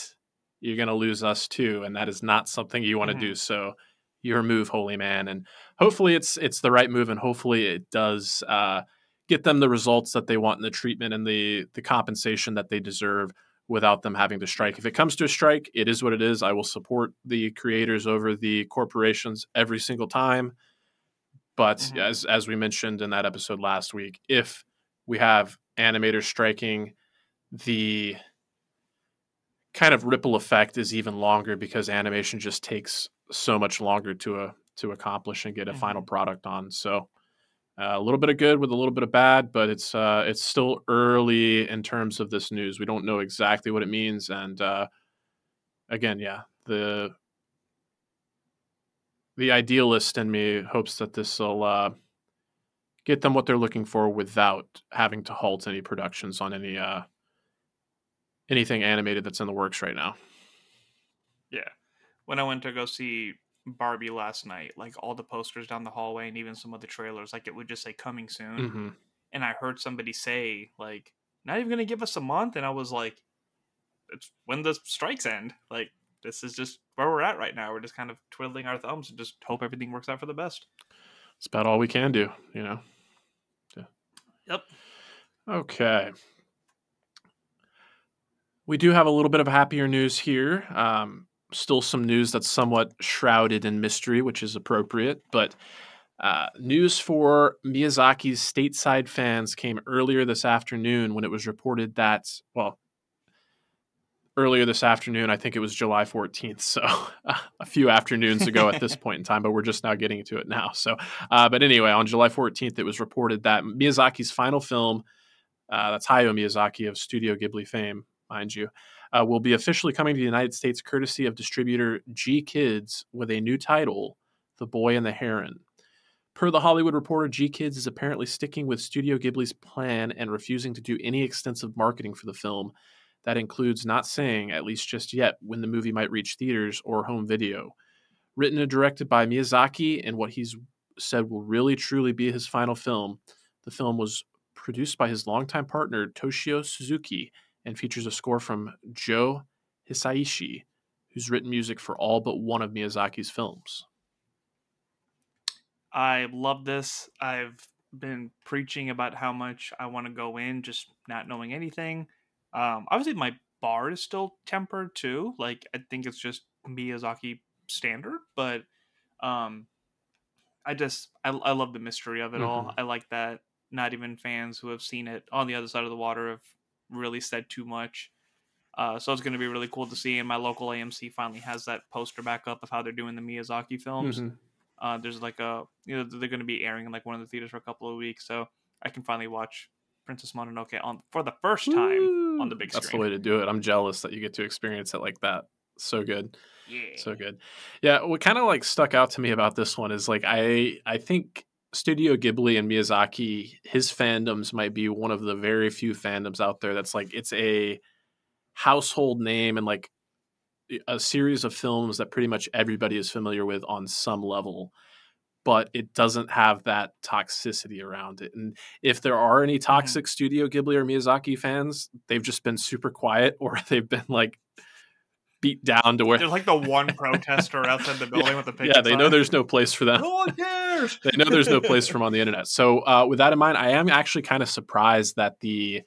A: you're going to lose us too, and that is not something you want to mm-hmm. do. So, your move, holy man, and hopefully it's it's the right move, and hopefully it does uh, get them the results that they want in the treatment and the the compensation that they deserve without them having to strike. If it comes to a strike, it is what it is. I will support the creators over the corporations every single time. But mm-hmm. as as we mentioned in that episode last week, if we have animators striking, the kind of ripple effect is even longer because animation just takes so much longer to a uh, to accomplish and get a mm-hmm. final product on. So uh, a little bit of good with a little bit of bad, but it's uh, it's still early in terms of this news. We don't know exactly what it means, and uh, again, yeah, the the idealist in me hopes that this will uh, get them what they're looking for without having to halt any productions on any uh, anything animated that's in the works right now.
B: Yeah, when I went to go see Barbie last night, like all the posters down the hallway and even some of the trailers, like it would just say coming soon. Mm-hmm. and I heard somebody say like, "Not even gonna give us a month," and I was like, "It's when the strikes end." Like this is just where we're at right now. We're just kind of twiddling our thumbs and just hope everything works out for the best.
A: It's about all we can do, you know. Yeah.
B: Yep.
A: Okay. We do have a little bit of happier news here. Um, still some news that's somewhat shrouded in mystery, which is appropriate. But uh, news for Miyazaki's stateside fans came earlier this afternoon when it was reported that, well, earlier this afternoon, I think it was July 14th. So uh, [LAUGHS] a few afternoons ago at this [LAUGHS] point in time, but we're just now getting to it now. So, uh, but anyway, on July 14th, it was reported that Miyazaki's final film, uh, that's Hayao Miyazaki of Studio Ghibli fame, mind you, uh, will be officially coming to the United States courtesy of distributor GKIDS with a new title, The Boy and the Heron. Per the Hollywood Reporter, GKIDS is apparently sticking with Studio Ghibli's plan and refusing to do any extensive marketing for the film. That includes not saying, at least just yet, when the movie might reach theaters or home video. Written and directed by Miyazaki and what he's said will really truly be his final film, the film was produced by his longtime partner Toshio Suzuki and features a score from Joe Hisaishi, who's written music for all but one of Miyazaki's films.
B: I love this. I've been preaching about how much I want to go in, just not knowing anything. Um, obviously, my bar is still tempered too. Like, I think it's just Miyazaki standard, but um, I just I, I love the mystery of it mm-hmm. all. I like that not even fans who have seen it on the other side of the water have really said too much. Uh, so it's going to be really cool to see. And my local AMC finally has that poster back up of how they're doing the Miyazaki films. Mm-hmm. Uh, there's like a you know they're going to be airing in like one of the theaters for a couple of weeks, so I can finally watch Princess Mononoke on for the first time Woo! On the big
A: screen. That's the way to do it. I'm jealous that you get to experience it like that. So good.
B: Yeah.
A: So good. Yeah, what kind of like stuck out to me about this one is like I I think Studio Ghibli and Miyazaki, his fandoms might be one of the very few fandoms out there that's like it's a household name and like a series of films that pretty much everybody is familiar with on some level but it doesn't have that toxicity around it. And if there are any mm-hmm. toxic mm-hmm. Studio Ghibli or Miyazaki fans, they've just been super quiet [LAUGHS] or they've been like beat down to where
B: there's like the [LAUGHS] one protester outside the building
A: yeah,
B: with the
A: picture. Yeah, they sign. know there's no place for them.
B: No one cares.
A: they know there's no place for them on the internet. So uh, with that in mind, I am actually kind of surprised that the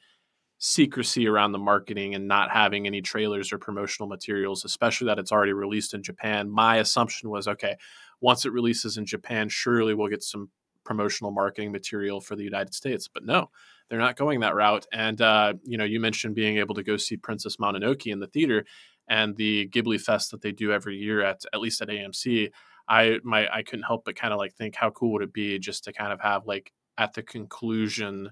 A: secrecy around the marketing and not having any trailers or promotional materials, especially that it's already released in Japan. My assumption was okay, once it releases in Japan, surely we'll get some promotional marketing material for the United States. But no, they're not going that route. And uh, you know, you mentioned being able to go see Princess Mononoke in the theater and the Ghibli Fest that they do every year at at least at AMC. I my I couldn't help but kind of like think how cool would it be just to kind of have like at the conclusion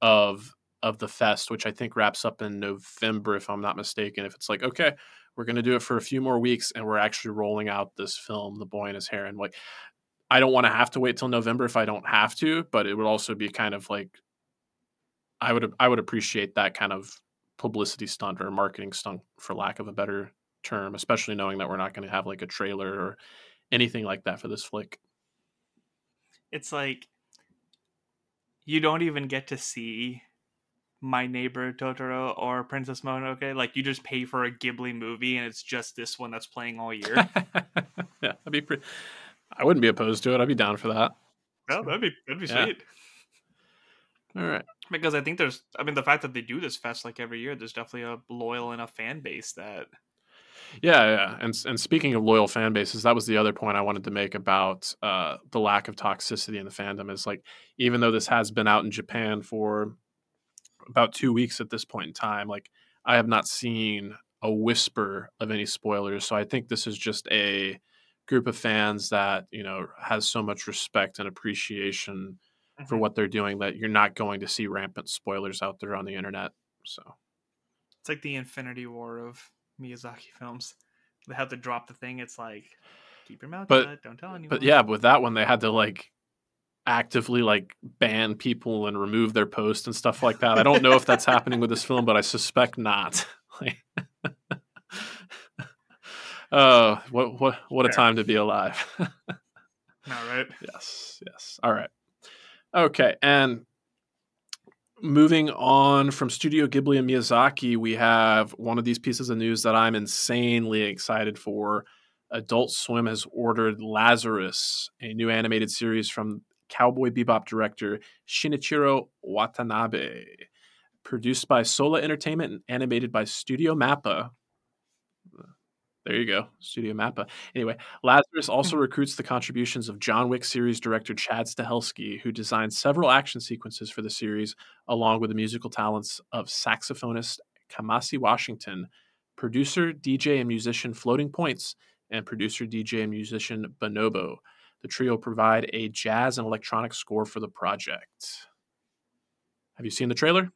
A: of of the fest, which I think wraps up in November, if I'm not mistaken. If it's like, okay, we're going to do it for a few more weeks and we're actually rolling out this film, The Boy and His Heron. Like, I don't want to have to wait till November if I don't have to, but it would also be kind of like, I would, I would appreciate that kind of publicity stunt or marketing stunt, for lack of a better term, especially knowing that we're not going to have like a trailer or anything like that for this flick.
B: It's like you don't even get to see my Neighbor Totoro or Princess Mononoke. Like you just pay for a Ghibli movie and it's just this one that's playing all year. [LAUGHS]
A: yeah, that'd be pretty. I wouldn't be opposed to it. I'd be down for that.
B: Oh, that'd be that'd be yeah. sweet.
A: All right.
B: Because I think there's, I mean, the fact that they do this fest like every year, there's definitely a loyal enough fan base that.
A: Yeah, yeah, and and speaking of loyal fan bases, that was the other point I wanted to make about uh, the lack of toxicity in the fandom. Is like even though this has been out in Japan for about two weeks at this point in time. Like I have not seen a whisper of any spoilers. So I think this is just a group of fans that, you know, has so much respect and appreciation mm-hmm. for what they're doing that you're not going to see rampant spoilers out there on the internet. So
B: it's like the infinity war of Miyazaki films. They have to drop the thing. It's like keep your mouth but, shut, don't tell anyone.
A: But yeah, with that one they had to like actively like ban people and remove their posts and stuff like that. I don't know if that's happening with this film, but I suspect not. [LAUGHS] [LAUGHS] oh, what what what a time to be alive. [LAUGHS]
B: All right.
A: Yes, yes. All right. Okay, and moving on from Studio Ghibli and Miyazaki, we have one of these pieces of news that I'm insanely excited for. Adult Swim has ordered Lazarus, a new animated series from Cowboy Bebop director Shinichiro Watanabe. Produced by Sola Entertainment and animated by Studio Mappa, there you go, Studio Mappa. Anyway, Lazarus [LAUGHS] also recruits the contributions of John Wick series director Chad Stahelski, who designed several action sequences for the series, along with the musical talents of saxophonist Kamasi Washington, producer, DJ, and musician Floating Points, and producer, DJ, and musician Bonobo. The trio provide a jazz and electronic score for the project. Have you seen the trailer?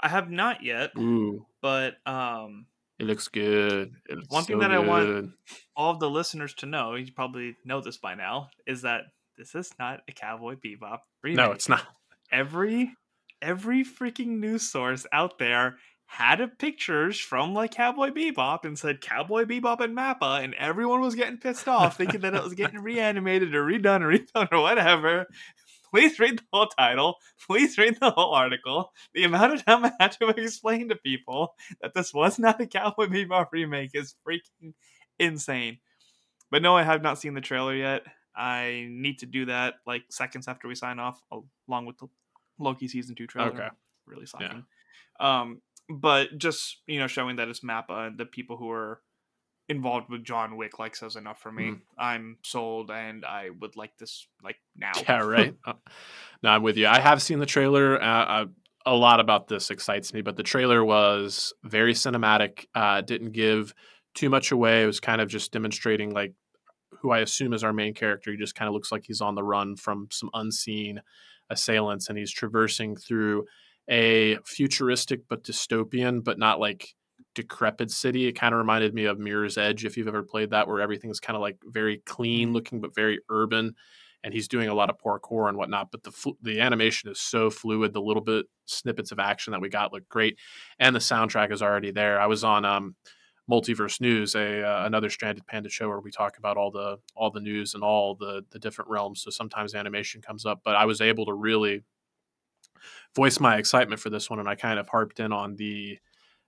B: I have not yet,
A: Ooh,
B: but um,
A: it looks good. It looks
B: One thing
A: so
B: that I want- all of the listeners to know, you probably know this by now, is that this is not a Cowboy Bebop remake.
A: No, it's not.
B: every every freaking news source out there had a pictures from like Cowboy Bebop and said Cowboy Bebop and Mappa, and everyone was getting pissed off thinking that it was getting reanimated or redone or redone or whatever. [LAUGHS] Please read the whole title. Please read the whole article. The amount of time I had to [LAUGHS] explain to people that this was not a Cowboy Bebop remake is freaking insane. But no, I have not seen the trailer yet. I need to do that like seconds after we sign off, along with the Loki season two trailer.
A: Okay.
B: really
A: Yeah.
B: Um, but just you know, showing that it's Mappa and the people who are involved with John Wick like says enough for me.
A: Mhm.
B: I'm sold, and I would like this like now. [LAUGHS]
A: Yeah, right. [LAUGHS] Uh, no, I'm with you. I have seen the trailer. Uh, uh, a lot about this excites me, but the trailer was very cinematic. Uh, didn't give too much away. It was kind of just demonstrating like who I assume is our main character. He just kind of looks like he's on the run from some unseen assailants, and he's traversing through a futuristic but dystopian, but not like decrepit city. It kind of reminded me of Mirror's Edge, if you've ever played that, where everything's kind of like very clean looking but very urban. And he's doing a lot of parkour and whatnot, but the flu- the animation is so fluid. The little bit snippets of action that we got look great, and the soundtrack is already there. I was on um, Multiverse News, a uh, another Stranded Panda show where we talk about all the all the news and all the the different realms. So sometimes animation comes up, but I was able to really voice my excitement for this one, and I kind of harped in on the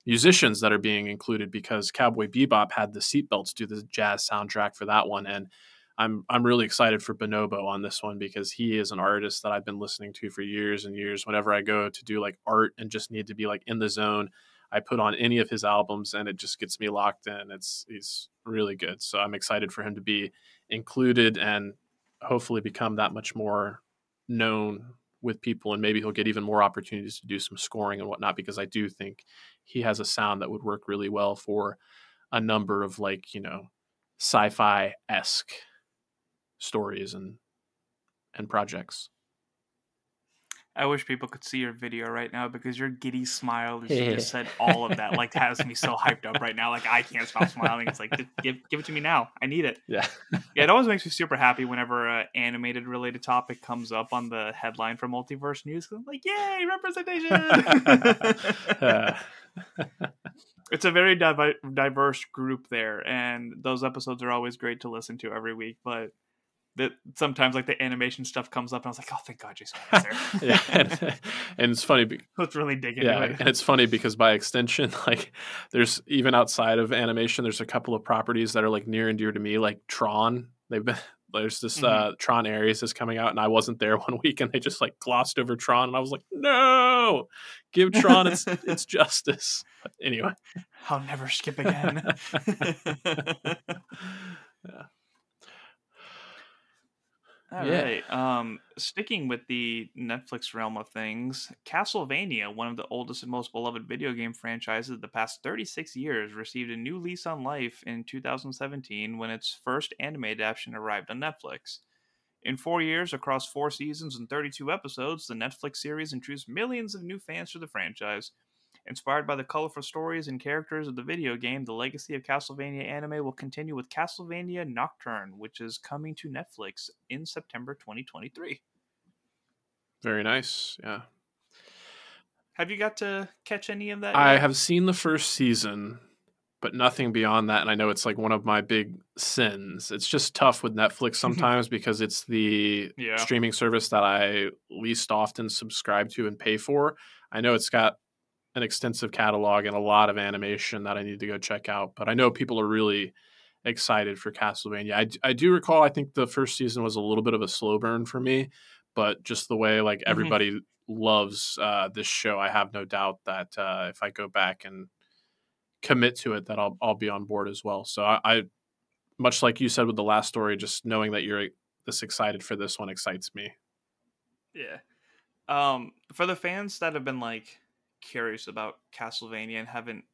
A: musicians that are being included because Cowboy Bebop had the seatbelts do the jazz soundtrack for that one, and I'm I'm really excited for Bonobo on this one because he is an artist that I've been listening to for years and years. Whenever I go to do like art and just need to be like in the zone, I put on any of his albums and it just gets me locked in. It's he's really good, so I'm excited for him to be included and hopefully become that much more known with people and maybe he'll get even more opportunities to do some scoring and whatnot because I do think he has a sound that would work really well for a number of like, you know, sci-fi esque stories and and projects.
B: I wish people could see your video right now because your giddy smile as you just [LAUGHS] said all of that like has me so hyped up right now. Like I can't stop smiling. It's like give give it to me now. I need it.
A: Yeah. [LAUGHS]
B: Yeah, it always makes me super happy whenever a animated related topic comes up on the headline for Multiverse News. I'm like, yay, representation! [LAUGHS] It's a very diverse group there, and those episodes are always great to listen to every week. But that sometimes like the animation stuff comes up, and I was like, oh, thank God, Jason [LAUGHS] there.
A: yeah, and, and it's funny. be- [LAUGHS]
B: Let's really dig into
A: Yeah,
B: it.
A: and it's funny because by extension, [LAUGHS] like there's even outside of animation, there's a couple of properties that are like near and dear to me, like Tron. They've been there's this uh, Tron Ares is coming out, and I wasn't there one week, and they just like glossed over Tron, and I was like, no, give Tron its its justice. But anyway,
B: I'll never skip again.
A: Yeah.
B: All
A: Yeah.
B: right. Um, sticking with the Netflix realm of things, Castlevania, one of the oldest and most beloved video game franchises of the past 36 years, received a new lease on life in 2017 when its first anime adaptation arrived on Netflix. In four years, across four seasons and 32 episodes, the Netflix series introduced millions of new fans to the franchise. Inspired by the colorful stories and characters of the video game, the legacy of Castlevania anime will continue with Castlevania Nocturne, which is coming to Netflix in September 2023.
A: very nice. Yeah,
B: Have you got to catch any of that?
A: I have seen the first season. but nothing beyond that. And I know it's like one of my big sins. It's just tough with Netflix [LAUGHS] sometimes because it's the
B: Yeah.
A: streaming service that I least often subscribe to and pay for. I know it's got an extensive catalog and a lot of animation that I need to go check out, but I know people are really excited for Castlevania. I, I do recall, I think the first season was a little bit of a slow burn for me, but just the way like everybody loves uh, this show, I have no doubt that uh, if I go back and commit to it, that I'll I'll be on board as well. So I, I much like you said with the last story, just knowing that you're this excited for this one excites me.
B: Yeah. Um, for the fans that have been like curious about Castlevania and haven't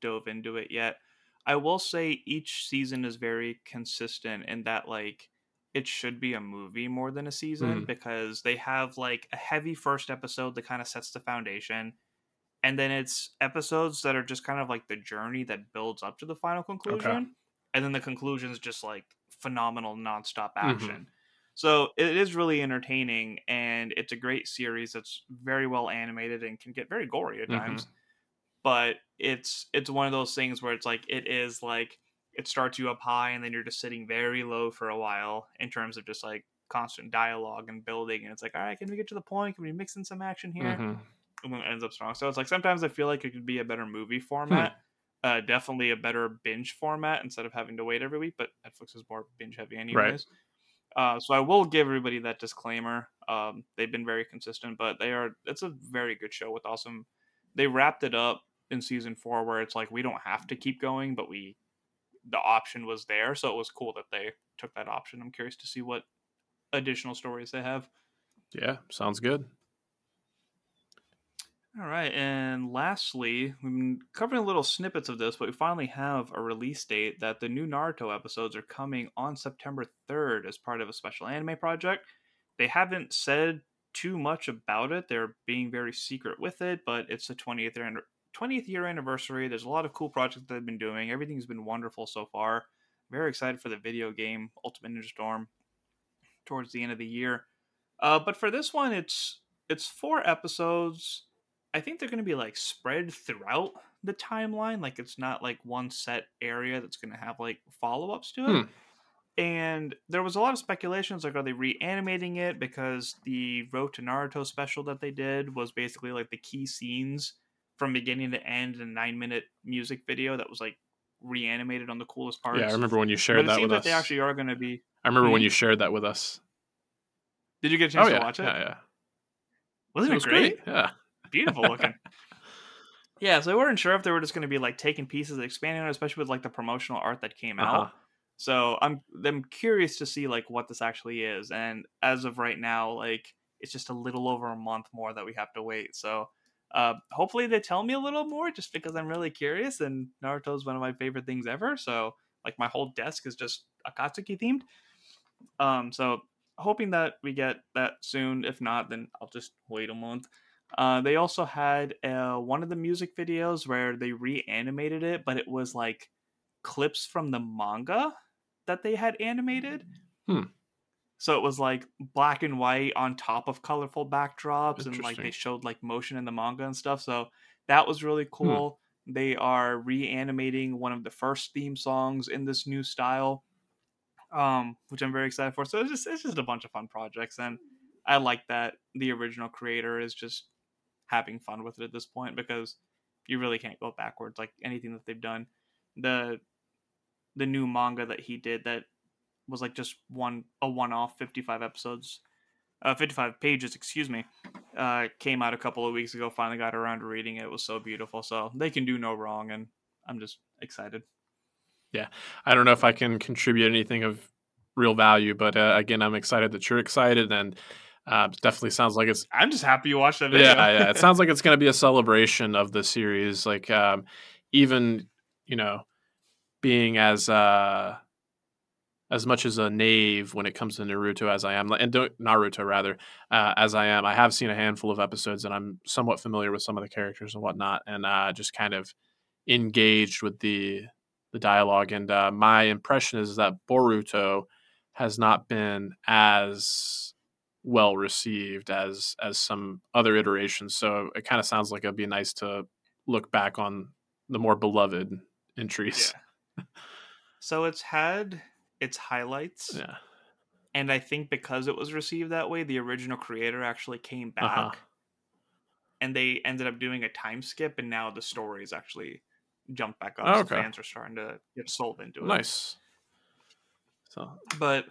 B: dove into it yet, I will say each season is very consistent in that like it should be a movie more than a season
A: Mhm.
B: because they have like a heavy first episode that kind of sets the foundation. And then it's episodes that are just kind of like the journey that builds up to the final conclusion. And then the conclusion is just like phenomenal nonstop action. So it is really entertaining and it's a great series that's very well animated and can get very gory at
A: Mhm.
B: times. But it's it's one of those things where it's like it is like it starts you up high and then you're just sitting very low for a while in terms of just like constant dialogue and building and it's like all right can we get to the point can we mix in some action here
A: Mhm.
B: and then it ends up strong so it's like sometimes i feel like it could be a better movie format uh, definitely a better binge format instead of having to wait every week but netflix is more binge heavy anyways uh, so i will give everybody that disclaimer um, they've been very consistent but they are it's a very good show with awesome they wrapped it up in season four where it's like we don't have to keep going but we the option was there so it was cool that they took that option i'm curious to see what additional stories they have
A: Yeah, sounds good.
B: All right, and lastly, we've been covering little snippets of this, but we finally have a release date that the new Naruto episodes are coming on September 3rd as part of a special anime project. They haven't said too much about it. They're being very secret with it, but it's the 20th year, 20th year anniversary. There's a lot of cool projects that they've been doing. Everything's been wonderful so far. Very excited for the video game Ultimate Ninja Storm towards the end of the year. Uh, but for this one, it's it's four episodes. I think they're going to be like spread throughout the timeline. Like it's not like one set area that's going to have like follow ups to it.
A: Hmm.
B: And there was a lot of speculations like, are they reanimating it? Because the Road to Naruto special that they did was basically like the key scenes from beginning to end in a nine minute music video that was like reanimated on the coolest parts.
A: Yeah, I remember when you shared that with us.
B: they actually are going to be.
A: I remember when you shared that with us.
B: Did you get a chance
A: Oh yeah,
B: to watch it?
A: yeah, yeah.
B: Wasn't
A: It
B: it,
A: was
B: great?
A: Yeah.
B: Beautiful looking. [LAUGHS] yeah, so we weren't sure if they were just going to be like taking pieces and expanding on it, especially with like the promotional art that came
A: Uh-huh.
B: out. So I'm I'm curious to see like what this actually is. And as of right now, like it's just a little over a month more that we have to wait. So uh, hopefully they tell me a little more, just because I'm really curious. And Naruto is one of my favorite things ever. So like my whole desk is just Akatsuki themed. Um, so hoping that we get that soon. If not, then I'll just wait a month. Uh, they also had uh, one of the music videos where they reanimated it, but it was like clips from the manga that they had animated.
A: Hmm.
B: So it was like black and white on top of colorful backdrops, and like they showed like motion in the manga and stuff. So that was really cool. They are reanimating one of the first theme songs in this new style, um, which I'm very excited for. So it's just it's just a bunch of fun projects, and I like that the original creator is just having fun with it at this point because you really can't go backwards. Like anything that they've done, the the new manga that he did that was like just one a one off 55 episodes, uh, 55 pages, excuse me, uh, came out a couple of weeks ago. Finally got around to reading it. It was so beautiful. So they can do no wrong, and I'm just excited.
A: Yeah, I don't know if I can contribute anything of real value, but uh, again, I'm excited that you're excited, and uh, definitely sounds like it's
B: I'm just happy you watched that video.
A: yeah, yeah. It sounds like it's going to be a [LAUGHS] celebration of the series. Like um, even you know being as uh, as much as a knave when it comes to Naruto as I am, and Naruto rather uh, as I am. I have seen a handful of episodes, and I'm somewhat familiar with some of the characters and whatnot, and uh, just kind of engaged with the the dialogue. And uh, my impression is that Boruto has not been as well received as as some other iterations. So it kind of sounds like it'd be nice to look back on the more beloved entries.
B: Yeah. so it's had its highlights.
A: Yeah.
B: And I think because it was received that way, the original creator actually came back.
A: Uh-huh.
B: And they ended up doing a time skip, and now the stories actually jumped back up.
A: Oh,
B: so fans are starting to get sold into it.
A: Nice. So
B: But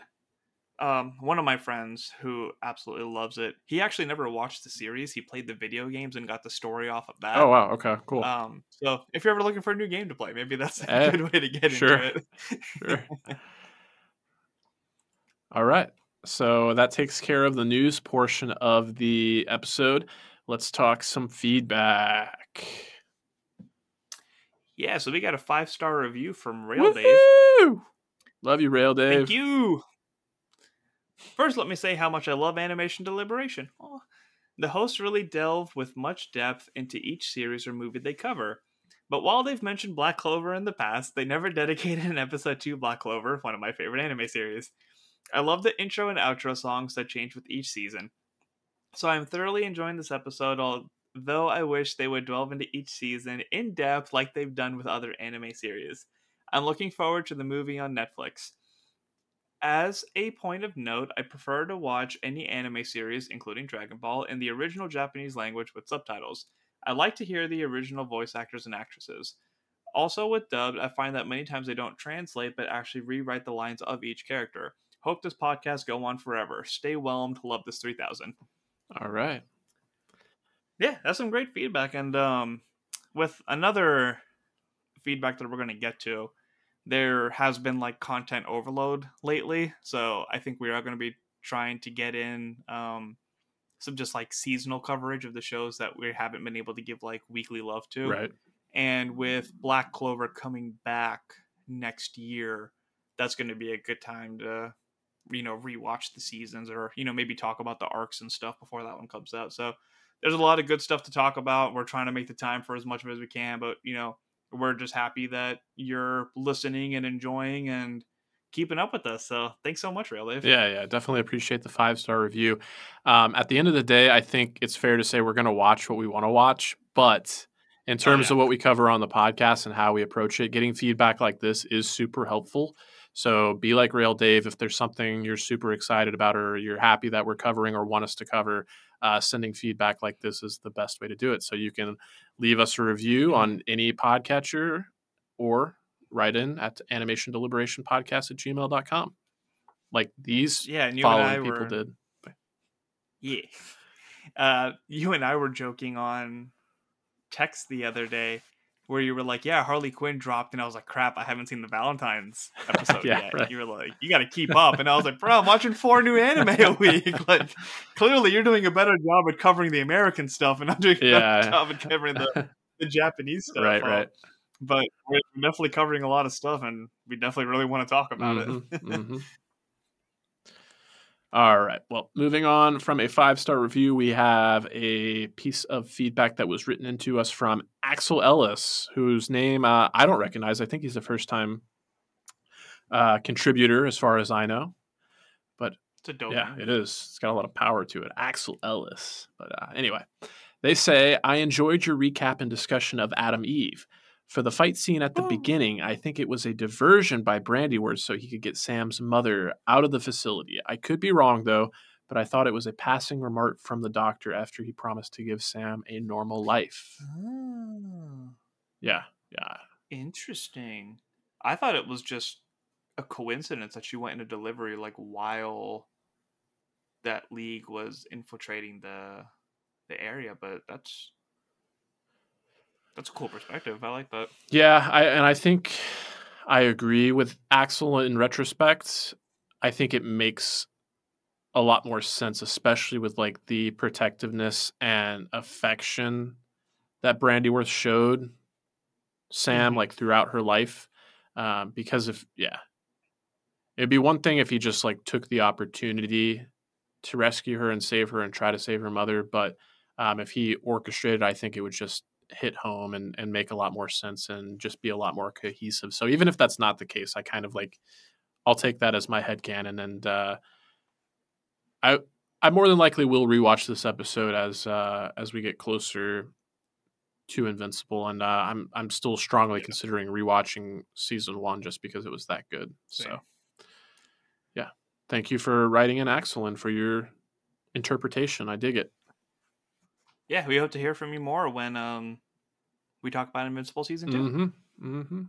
B: um, one of my friends who absolutely loves it, he actually never watched the series. He played the video games and got the story off of that.
A: Oh wow, okay, cool.
B: Um, so if you're ever looking for a new game to play, maybe that's a
A: Eh,
B: good way to get
A: sure.
B: into it.
A: Sure. [LAUGHS] All right. So that takes care of the news portion of the episode. Let's talk some feedback.
B: yeah, so we got a five star review from Rail Dave.
A: Love you, Rail Dave.
B: Thank you. First, let me say how much I love animation deliberation. Aw. The hosts really delve with much depth into each series or movie they cover. But while they've mentioned Black Clover in the past, they never [LAUGHS] dedicated an episode to Black Clover, one of my favorite anime series. I love the intro and outro songs that change with each season. So I'm thoroughly enjoying this episode, although I wish they would delve into each season in depth like they've done with other anime series. I'm looking forward to the movie on Netflix. As a point of note, I prefer to watch any anime series, including Dragon Ball, in the original Japanese language with subtitles. I like to hear the original voice actors and actresses. Also, with dubbed, I find that many times they don't translate but actually rewrite the lines of each character. Hope this podcast go on forever. Stay whelmed. Love this 3000.
A: All right.
B: Yeah, that's some great feedback. And um, with another feedback that we're going to get to, there has been like content overload lately. So I think we are going to be trying to get in um, some just like seasonal coverage of the shows that we haven't been able to give like weekly love to.
A: Right.
B: And with Black Clover coming back next year, that's going to be a good time to you know rewatch the seasons or you know maybe talk about the arcs and stuff before that one comes out. So there's a lot of good stuff to talk about. We're trying to make the time for as much of it as we can, but you know we're just happy that you're listening and enjoying and keeping up with us. So thanks so much, Rail Dave.
A: Yeah, yeah, definitely appreciate the five star review. Um, at the end of the day, I think it's fair to say we're going to watch what we want to watch, but in terms
B: yeah.
A: of what we cover on the podcast and how we approach it, getting feedback like this is super helpful. So be like Rail Dave if there's something you're super excited about or you're happy that we're covering or want us to cover. Uh, sending feedback like this is the best way to do it. So you can leave us a review on any podcatcher or write in at animation deliberation podcast at gmail.com like these
B: Yeah, and you
A: following
B: and I
A: people
B: were
A: did.
B: Yeah. [LAUGHS] Uh, you and I were joking on text the other day where you were like, "Yeah, Harley Quinn dropped," and I was like, "Crap, I haven't seen the Valentine's [LAUGHS] episode
A: Yeah,
B: yet."
A: right.
B: You were like, "You got to keep up," and I was like, "Bro, I'm watching four new anime a [LAUGHS] week. like, clearly, you're doing a better job at covering the American stuff, and I'm doing a
A: Yeah.
B: better job at covering the, [LAUGHS] the Japanese stuff."
A: right,
B: Uh,
A: right.
B: But we're definitely covering a lot of stuff, and we definitely really want to talk about
A: Mhm,
B: it.
A: mhm. All right. Well, moving on from a five star review, we have a piece of feedback that was written into us from Axel Ellis, whose name uh, I don't recognize. I think he's a first time uh, contributor, as far as I know.
B: But it's a dope.
A: Yeah,
B: name.
A: it is. It's got a lot of power to it. Axel Ellis. But uh, anyway, they say, I enjoyed your recap and discussion of Atom Eve. For the fight scene at the
B: Oh.
A: beginning, I think it was a diversion by Brandyworth so he could get Sam's mother out of the facility. I could be wrong, though, but I thought it was a passing remark from the doctor after he promised to give Sam a normal life.
B: Oh.
A: Yeah, yeah.
B: Interesting. I thought it was just a coincidence that she went into delivery like while that league was infiltrating the the area, but that's that's a cool perspective. I like that.
A: Yeah, I, and I think I agree with Axel in retrospect. I think it makes a lot more sense, especially with like the protectiveness and affection that Brandyworth showed Sam
B: Mhm.
A: like throughout her life. Um, because if yeah, it'd be one thing if he just like took the opportunity to rescue her and save her and try to save her mother, but um, if he orchestrated, I think it would just hit home and, and make a lot more sense and just be a lot more cohesive. So even if that's not the case, I kind of like I'll take that as my head canon and uh, I I more than likely will rewatch this episode as uh, as we get closer to Invincible, and uh, I'm I'm still strongly yeah. considering rewatching season one just because it was that good. Same. So, yeah, thank you for writing in, Axel, and for your interpretation. I dig it.
B: Yeah, we hope to hear from you more when um we talk about Invincible season 2
A: mm-hmm. Mm-hmm.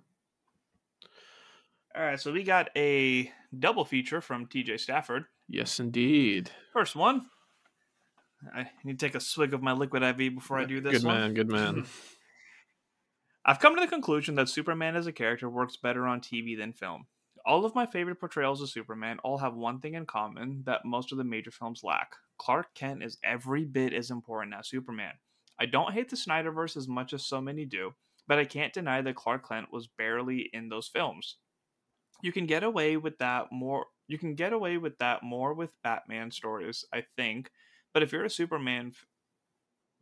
B: All right, so we got a double feature from TJ Stafford.
A: Yes, indeed.
B: First one. I need to take a swig of my liquid IV before I do this.
A: Good
B: one.
A: man, good man. [LAUGHS] [LAUGHS]
B: I've come to the conclusion that Superman as a character works better on TV than film. All of my favorite portrayals of Superman all have one thing in common that most of the major films lack. Clark Kent is every bit as important as Superman. I don't hate the Snyderverse as much as so many do, but I can't deny that Clark Kent was barely in those films. You can get away with that more you can get away with that more with Batman stories, I think, but if you're a Superman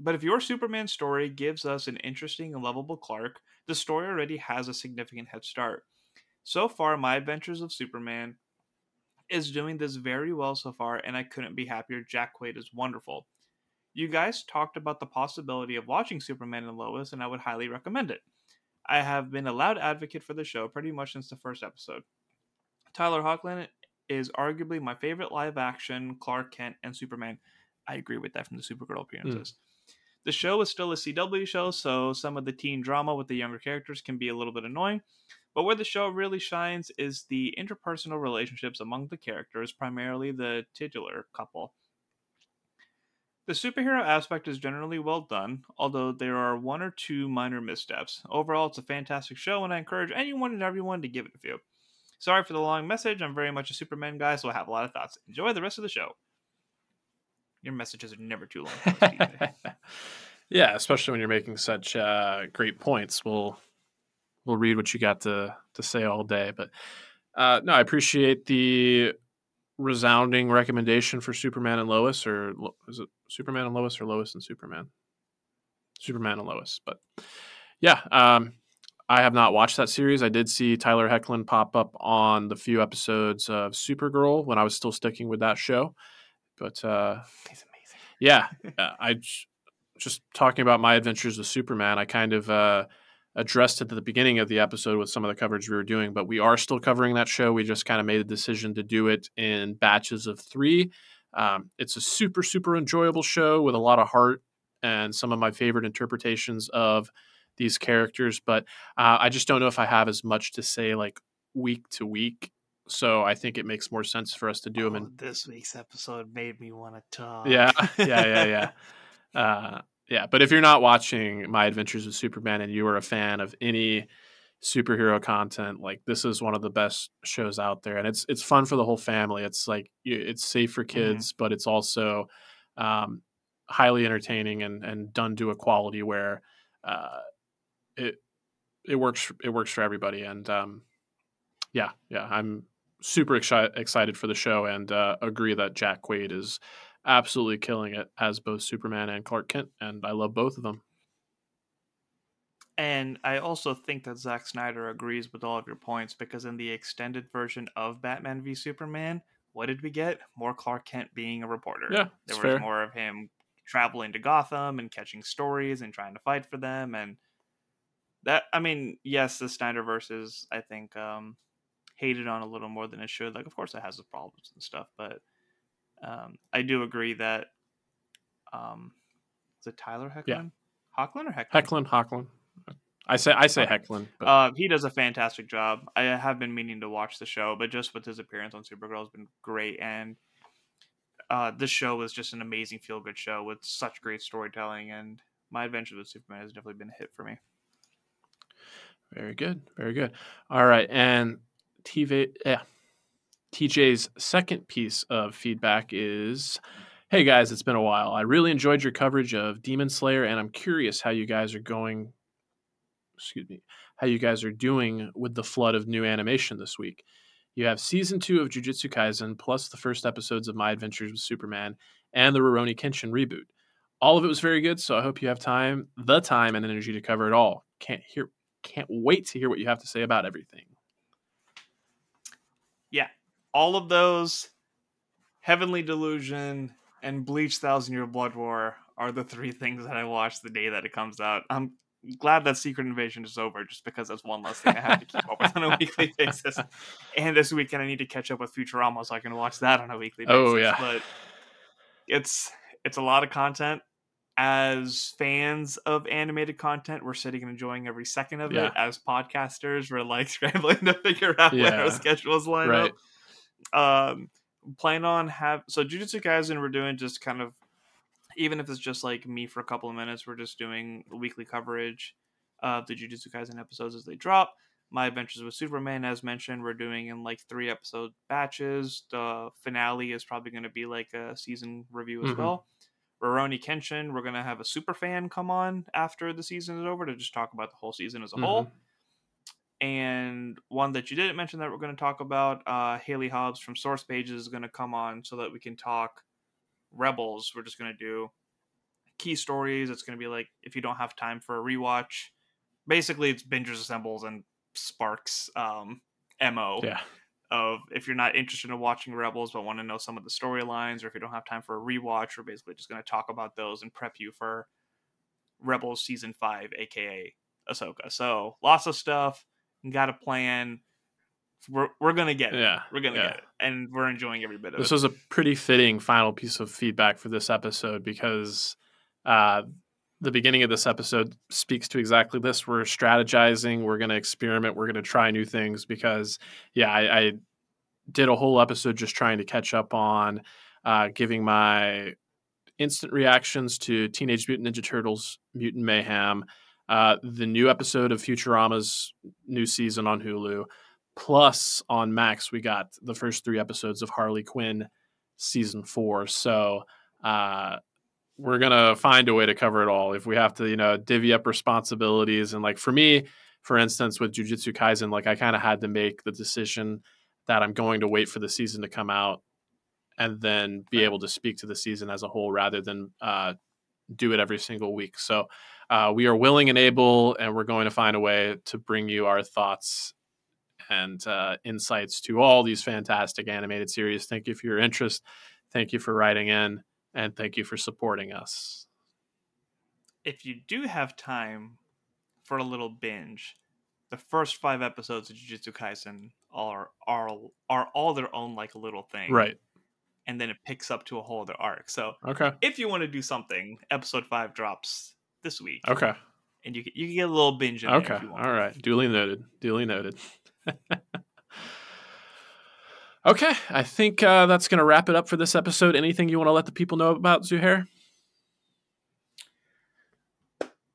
B: but if your Superman story gives us an interesting and lovable Clark, the story already has a significant head start. So far, My Adventures of Superman is doing this very well so far, and I couldn't be happier. Jack Quaid is wonderful. You guys talked about the possibility of watching Superman and Lois, and I would highly recommend it. I have been a loud advocate for the show pretty much since the first episode. Tyler Hoechlin is arguably my favorite live action Clark Kent and Superman. I agree with that from the Supergirl appearances. Mm. The show is still a CW show, so some of the teen drama with the younger characters can be a little bit annoying. But where the show really shines is the interpersonal relationships among the characters, primarily the titular couple. The superhero aspect is generally well done, although there are one or two minor missteps. Overall, it's a fantastic show, and I encourage anyone and everyone to give it a view. Sorry for the long message. I'm very much a Superman guy, so I have a lot of thoughts. Enjoy the rest of the show. Your messages are never too long. [LAUGHS]
A: yeah, especially when you're making such uh, great points. We'll we'll read what you got to to say all day. But uh, no, I appreciate the resounding recommendation for Superman and Lois, or is it Superman and Lois, or Lois and Superman? Superman and Lois. But yeah, um, I have not watched that series. I did see Tyler Hoechlin pop up on the few episodes of Supergirl when I was still sticking with that show. But uh,
B: he's amazing.
A: Yeah, uh, I just talking about my adventures with Superman. I kind of uh, addressed it at the beginning of the episode with some of the coverage we were doing, but we are still covering that show. We just kind of made a decision to do it in batches of three. Um, it's a super super enjoyable show with a lot of heart and some of my favorite interpretations of these characters, but uh, I just don't know if I have as much to say like week to week so I think it makes more sense for us to do oh, them. In
B: this week's episode made me want to talk. [LAUGHS]
A: Yeah, yeah, yeah, yeah. [LAUGHS] uh, yeah, but if you're not watching My Adventures with Superman and you are a fan of any superhero content, like this is one of the best shows out there, and it's it's fun for the whole family. It's like it's safe for mm-hmm. kids, mm-hmm. but it's also um, highly entertaining and and done to a quality where uh, it it works it works for everybody. And um, yeah, yeah, I'm super exci- excited for the show and uh, agree that Jack Quaid is absolutely killing it as both Superman and Clark Kent, and I love both of them.
B: And I also think that Zack Snyder agrees with all of your points because in the extended version of Batman v Superman, what did we get? More Clark Kent being a reporter.
A: Yeah,
B: there was
A: fair.
B: more of him traveling to Gotham and catching stories and trying to fight for them and that I mean, yes, the Snyderverse is I think um hated on a little more than it should. Like, of course, it has its problems and stuff, but um, I do agree that um, is it Tyler Hoechlin? Yeah. Hoechlin or Hoechlin?
A: Hoechlin, Hoechlin. I say I say Hoechlin.
B: But... Uh, he does a fantastic job. I have been meaning to watch the show, but just with his appearance on Supergirl has been great, and uh, this show was just an amazing feel good show with such great storytelling. And my adventures with Superman has definitely been a hit for me.
A: Very good, very good. All right, and TV, yeah. TJ's second piece of feedback is Hey guys, it's been a while. I really enjoyed your coverage of Demon Slayer, and I'm curious how you guys are going. Excuse me, how you guys are doing with the flood of new animation this week. You have season two of Jujutsu Kaisen, plus the first episodes of My Adventures with Superman, and the Rurouni Kenshin reboot. All of it was very good, so I hope you have time, the time, and energy to cover it all. Can't hear, can't wait to hear what you have to say about everything
B: yeah, all of those, Heavenly Delusion and Bleach Thousand Year Blood War are the three things that I watch the day that it comes out. I'm glad that Secret Invasion is over, just because that's one less thing I have to keep up with on a [LAUGHS] weekly basis. And this weekend I need to catch up with Futurama so I can watch that on a weekly oh, basis.
A: Oh, yeah.
B: but it's it's a lot of content. As fans of animated content, we're sitting and enjoying every second of
A: Yeah.
B: it. As podcasters, we're like [LAUGHS] scrambling to figure out when
A: Yeah.
B: our schedules line
A: Right.
B: up um plan on have so jujutsu kaisen we're doing just kind of even if it's just like me for a couple of minutes we're just doing weekly coverage of the jujutsu kaisen episodes as they drop my adventures with superman as mentioned we're doing in like three episode batches the finale is probably going to be like a season review as
A: Mhm.
B: well Rurouni Kenshin, we're gonna have a super fan come on after the season is over to just talk about the whole season as a whole
A: Mhm.
B: And one that you didn't mention that we're going to talk about uh haley hobbs from source pages is going to come on so that we can talk rebels we're just going to do key stories. It's going to be like if you don't have time for a rewatch basically it's bingers assembles and sparks um mo
A: Yeah.
B: of if you're not interested in watching rebels but want to know some of the storylines or if you don't have time for a rewatch we're basically just going to talk about those and prep you for rebels season 5 aka ahsoka. So lots of stuff got a plan. We're we're gonna get it.
A: Yeah.
B: We're gonna
A: yeah.
B: get it, and we're enjoying every bit of
A: This
B: it.
A: This was a pretty fitting final piece of feedback for this episode because uh, the beginning of this episode speaks to exactly this. We're strategizing, we're going to experiment, we're going to try new things because, yeah, I, I did a whole episode just trying to catch up on uh, giving my instant reactions to Teenage Mutant Ninja Turtles Mutant Mayhem, uh, the new episode of Futurama's new season on Hulu. Plus, on Max, we got the first three episodes of Harley Quinn season four. So, uh, we're gonna find a way to cover it all. If we have to, you know, divvy up responsibilities, and like for me, for instance, with Jujutsu Kaisen, like I kind of had to make the decision that I'm going to wait for the season to come out and then be able to speak to the season as a whole rather than uh, do it every single week. So uh, we are willing and able, and we're going to find a way to bring you our thoughts and uh, insights to all these fantastic animated series. Thank you for your interest. Thank you for writing in, and thank you for supporting us.
B: If you do have time for a little binge, the first five episodes of Jujutsu Kaisen are are are all their own like a little thing,
A: Right.
B: And then it picks up to a whole other arc. So
A: Okay.
B: if you want to do something, episode five drops this week,
A: Okay.
B: and you can, you can get a little binge in there
A: Okay.
B: if you want.
A: All right. Duly noted. Duly noted. [LAUGHS] okay. I think uh, that's going to wrap it up for this episode. Anything you want to let the people know about Zuhair?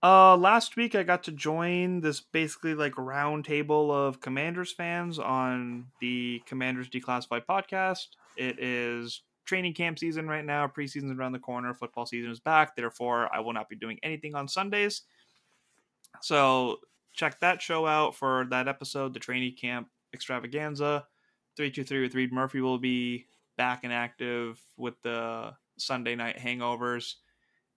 B: Uh, last week I got to join this basically like round table of Commanders fans on the Commanders Declassified podcast. It is training camp season right now. Preseason's around the corner. Football season is back. Therefore, I will not be doing anything on Sundays. So check that show out for that episode, the training camp extravaganza. 323 with Reed Murphy will be back and active with the Sunday night hangovers.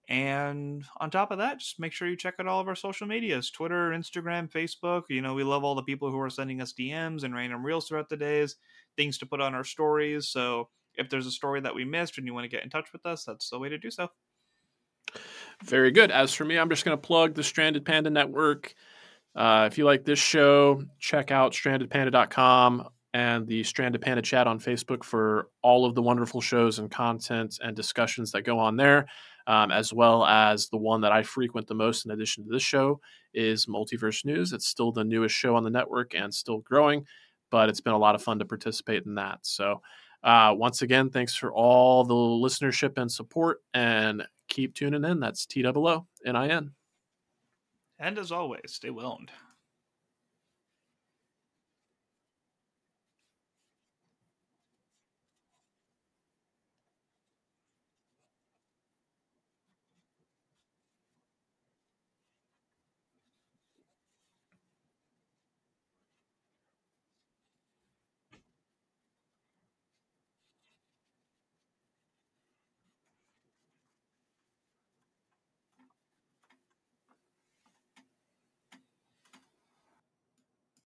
B: And on top of that, just make sure you check out all of our social medias Twitter, Instagram, Facebook. You know, we love all the people who are sending us DMs and random reels throughout the days, things to put on our stories. So if there's a story that we missed and you want to get in touch with us, that's the way to do so.
A: Very good. As for me, I'm just going to plug the Stranded Panda Network. Uh, if you like this show, check out strandedpanda.com and the Stranded Panda chat on Facebook for all of the wonderful shows and content and discussions that go on there, um, as well as the one that I frequent the most in addition to this show is Multiverse News. It's still the newest show on the network and still growing, but it's been a lot of fun to participate in that. So, uh, once again, thanks for all the listenership and support, and keep tuning in. That's T O O N I N.
B: And as always, stay well.